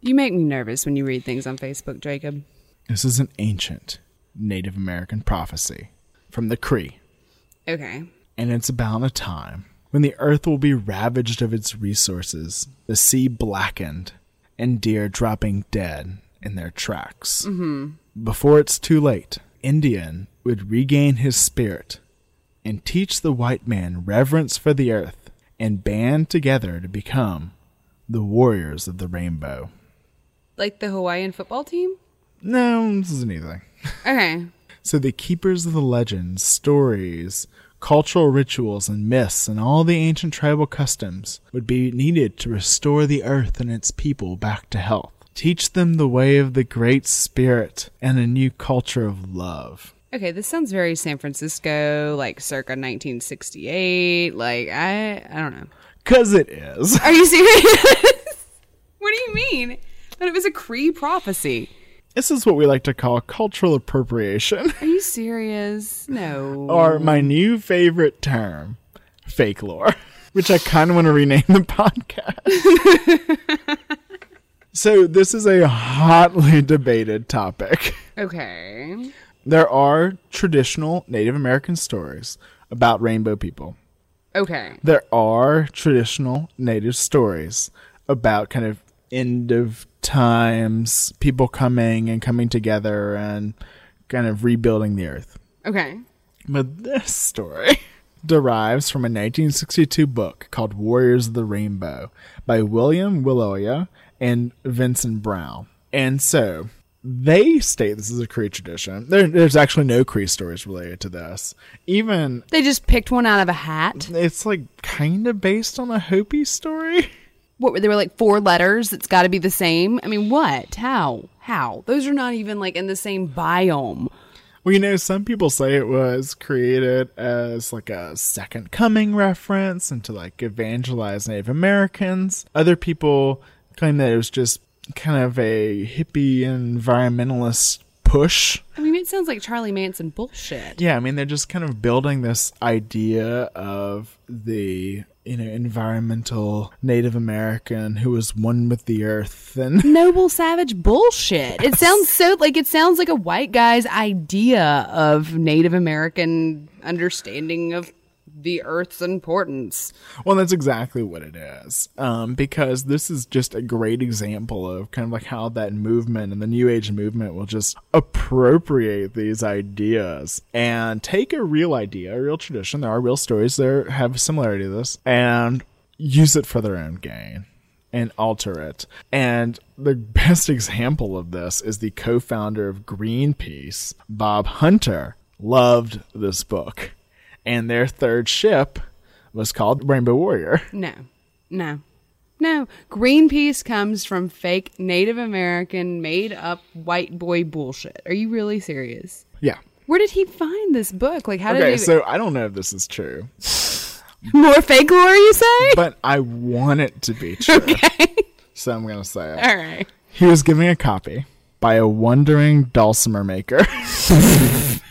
You make me nervous when you read things on Facebook, Jacob. This is an ancient Native American prophecy from the Cree, Okay. and it's about a time when the earth will be ravaged of its resources, the sea blackened, and deer dropping dead in their tracks. Mm-hmm. Before it's too late, Indian would regain his spirit and teach the white man reverence for the earth and band together to become the warriors of the rainbow. Like the Hawaiian football team? No, this isn't anything. Okay. So the keepers of the legends, stories, cultural rituals, and myths, and all the ancient tribal customs would be needed to restore the earth and its people back to health. Teach them the way of the Great Spirit and a new culture of love. Okay, this sounds very San Francisco, like circa 1968. Like I, I don't know. Cause it is. Are you serious? what do you mean? That it was a Cree prophecy. This is what we like to call cultural appropriation, Are you serious? No. or my new favorite term, fake lore, which I kind of want to rename the podcast. so, this is a hotly debated topic. okay. There are traditional Native American stories about rainbow people. Okay. There are traditional Native stories about kind of end of times, people coming and coming together and kind of rebuilding the earth. Okay. But this story derives from a 1962 book called Warriors of the Rainbow by William Willoya and Vinson Brown. And so they state this is a Cree tradition. There, there's actually no Cree stories related to this. Even They just picked one out of a hat. it's like kind of based on a Hopi story. What were they were like four letters? It's got to be the same. I mean, what? How? How? Those are not even like in the same biome. Well, you know, some people say it was created as like a second coming reference and to like evangelize Native Americans. Other people claim that it was just kind of a hippie environmentalist push. I mean, it sounds like Charlie Manson bullshit. Yeah, I mean, they're just kind of building this idea of the, you know, environmental Native American who was one with the earth and Noble savage bullshit. It sounds so like it sounds like a white guy's idea of Native American understanding of the earth's importance. Well, that's exactly what it is. Um, because this is just a great example of kind of like how that movement and the New Age movement will just appropriate these ideas and take a real idea, a real tradition. There are real stories that have similarity to this, and use it for their own gain. and alter it. And the best example of this is the co founder of Greenpeace, Bob Hunter, loved this book. And their third ship was called Rainbow Warrior. No, no, no. Greenpeace comes from fake Native American, made up white boy bullshit. Are you really serious? Yeah. Where did he find this book? Like, how did Okay, so I don't know if this is true, More fake lore, you say? but I want it to be true. Okay. So I'm going to say it. All right. He was giving a copy by a wandering dulcimer maker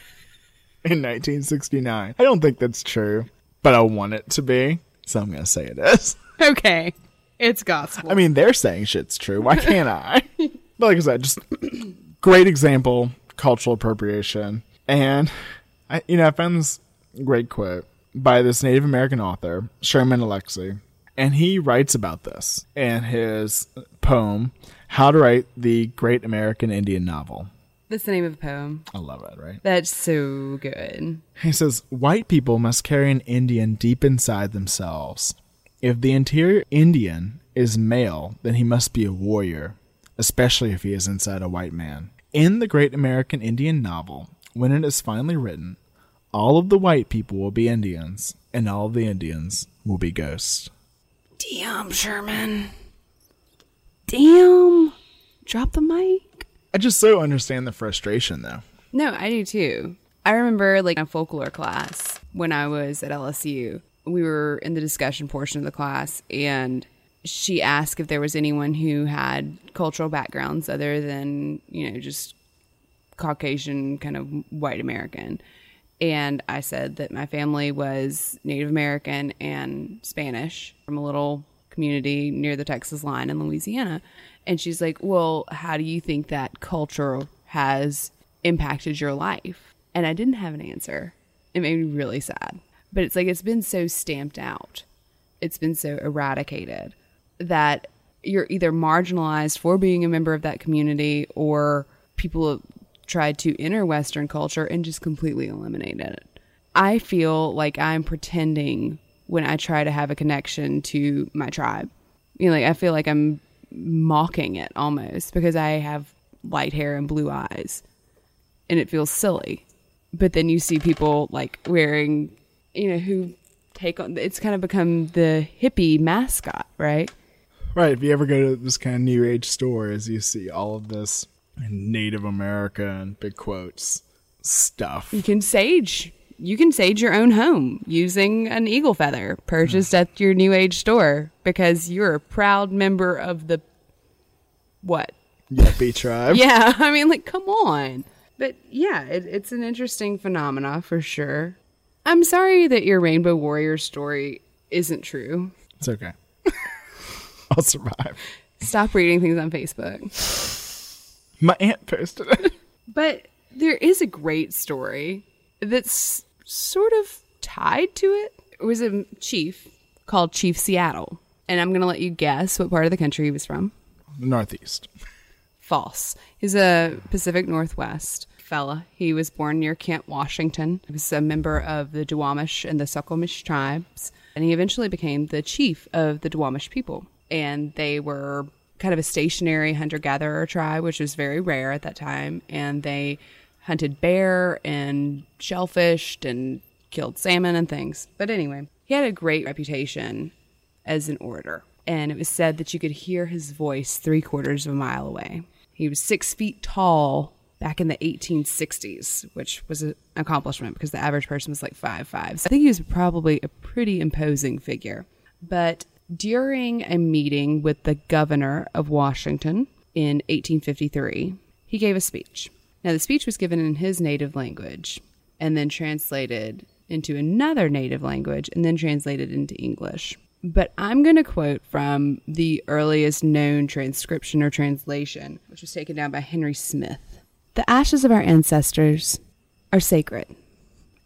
in 1969. I don't think that's true, but I want it to be, so I'm going to say it is. Okay. It's gospel. I mean, they're saying shit's true. Why can't I? but like I said, just great example, cultural appropriation. And, I, you know, I found this great quote by this Native American author, Sherman Alexie. And he writes about this in his poem, How to Write the Great American Indian Novel. That's the name of the poem. I love it, right? That's so good. He says, White people must carry an Indian deep inside themselves. If the interior Indian is male, then he must be a warrior, especially if he is inside a white man. In the great American Indian novel, when it is finally written, all of the white people will be Indians, and all of the Indians will be ghosts. Damn, Sherman. Damn. Drop the mic. I just so understand the frustration, though. No, I do too. I remember like a folklore class when I was at LSU. We were in the discussion portion of the class and she asked if there was anyone who had cultural backgrounds other than, you know, just Caucasian kind of white American. And I said that my family was Native American and Spanish from a little community near the Texas line in Louisiana. And she's like, Well, how do you think that culture has impacted your life? And I didn't have an answer. It made me really sad. But it's like it's been so stamped out, it's been so eradicated that you're either marginalized for being a member of that community or people tried to enter Western culture and just completely eliminate it. I feel like I'm pretending when I try to have a connection to my tribe. You know, like I feel like I'm mocking it almost because I have light hair and blue eyes and it feels silly. But then you see people like wearing, you know, who take on it's kind of become the hippie mascot, right? Right. If you ever go to this kind of new age stores, you see all of this Native American big quotes stuff. You can sage. You can sage your own home using an eagle feather purchased hmm. at your new age store because you're a proud member of the what? Yuppie tribe. Yeah, I mean, like, come on. But yeah, it, it's an interesting phenomena for sure. I'm sorry that your Rainbow Warrior story isn't true. It's okay. I'll survive. Stop reading things on Facebook. My aunt posted it. But there is a great story that's sort of tied to it. It was a chief called Chief Seattle. And I'm going to let you guess what part of the country he was from. Northeast. False. He's a Pacific Northwest fella. He was born near Kent, Washington. He was a member of the Duwamish and the Suquamish tribes. And he eventually became the chief of the Duwamish people. And they were kind of a stationary hunter gatherer tribe, which was very rare at that time. And they hunted bear and shellfished and killed salmon and things. But anyway, he had a great reputation as an orator. And it was said that you could hear his voice three quarters of a mile away. He was six feet tall back in the 1860s, which was an accomplishment because the average person was like five five. So I think he was probably a pretty imposing figure. But during a meeting with the governor of Washington in 1853, he gave a speech. Now, the speech was given in his native language and then translated into another native language and then translated into English. But I'm going to quote from the earliest known transcription or translation, which was taken down by Henry Smith. The ashes of our ancestors are sacred,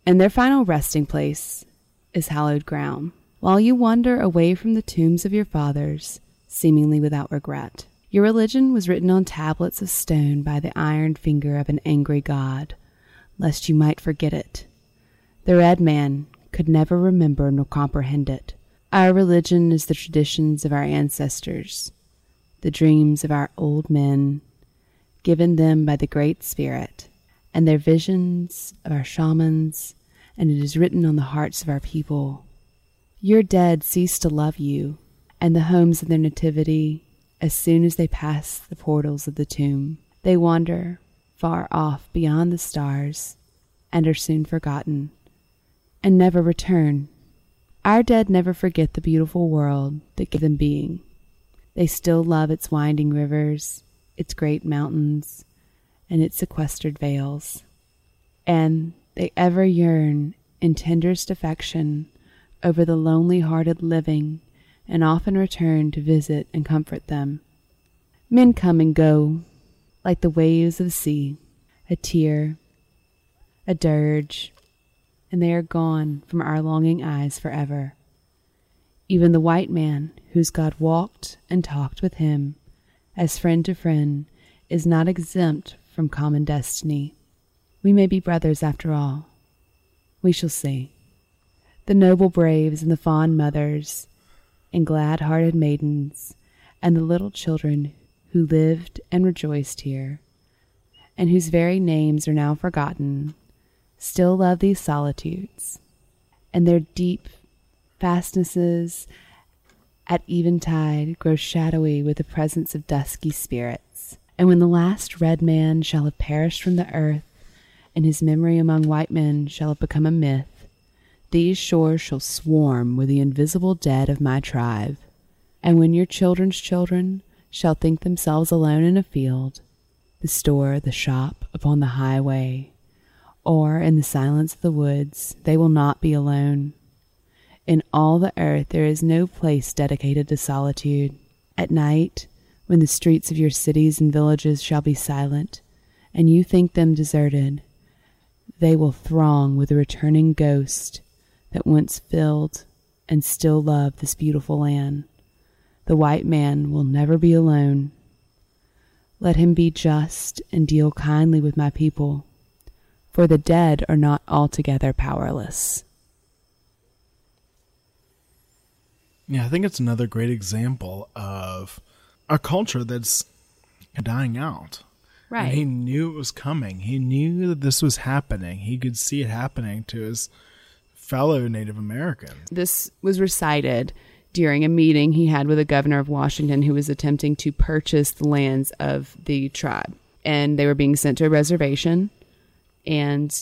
and their final resting place is hallowed ground. While you wander away from the tombs of your fathers, seemingly without regret, your religion was written on tablets of stone by the iron finger of an angry god, lest you might forget it. The red man could never remember nor comprehend it. Our religion is the traditions of our ancestors, the dreams of our old men, given them by the Great Spirit, and their visions of our shamans, and it is written on the hearts of our people. Your dead cease to love you, and the homes of their nativity, as soon as they pass the portals of the tomb. They wander far off beyond the stars, and are soon forgotten, and never return. Our dead never forget the beautiful world that gave them being. They still love its winding rivers, its great mountains, and its sequestered vales. And they ever yearn in tenderest affection over the lonely hearted living, and often return to visit and comfort them. Men come and go like the waves of the sea, a tear, a dirge, and they are gone from our longing eyes forever. Even the white man, whose God walked and talked with him, as friend to friend, is not exempt from common destiny. We may be brothers after all. We shall see. The noble braves and the fond mothers, and glad hearted maidens, and the little children who lived and rejoiced here, and whose very names are now forgotten, still love these solitudes, and their deep fastnesses at eventide grow shadowy with the presence of dusky spirits. And when the last red man shall have perished from the earth, and his memory among white men shall have become a myth, these shores shall swarm with the invisible dead of my tribe. And when your children's children shall think themselves alone in a field, the store, the shop, upon the highway, or in the silence of the woods, they will not be alone. In all the earth there is no place dedicated to solitude. At night, when the streets of your cities and villages shall be silent, and you think them deserted, they will throng with the returning ghost that once filled and still loved this beautiful land. The white man will never be alone. Let him be just and deal kindly with my people, for the dead are not altogether powerless. Yeah, I think it's another great example of a culture that's dying out. Right. And he knew it was coming. He knew that this was happening. He could see it happening to his fellow Native Americans. This was recited during a meeting he had with the governor of Washington who was attempting to purchase the lands of the tribe. And they were being sent to a reservation, and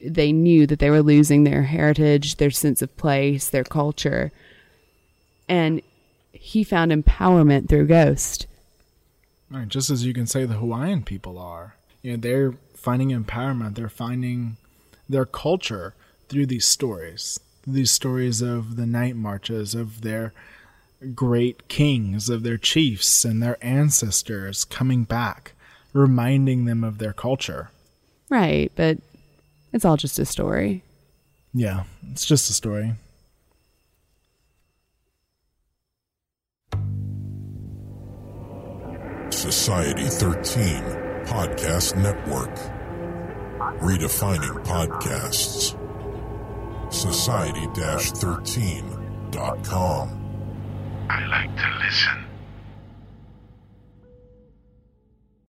they knew that they were losing their heritage, their sense of place, their culture. And he found empowerment through Ghost. Right, just as you can say the Hawaiian people are. You know, they're finding empowerment, they're finding their culture through these stories. These stories of the night marchers, of their great kings, of their chiefs and their ancestors coming back, reminding them of their culture. Right, but it's all just a story. Yeah, it's just a story. Society 13 Podcast Network. Redefining podcasts. Society 13.com. I like to listen.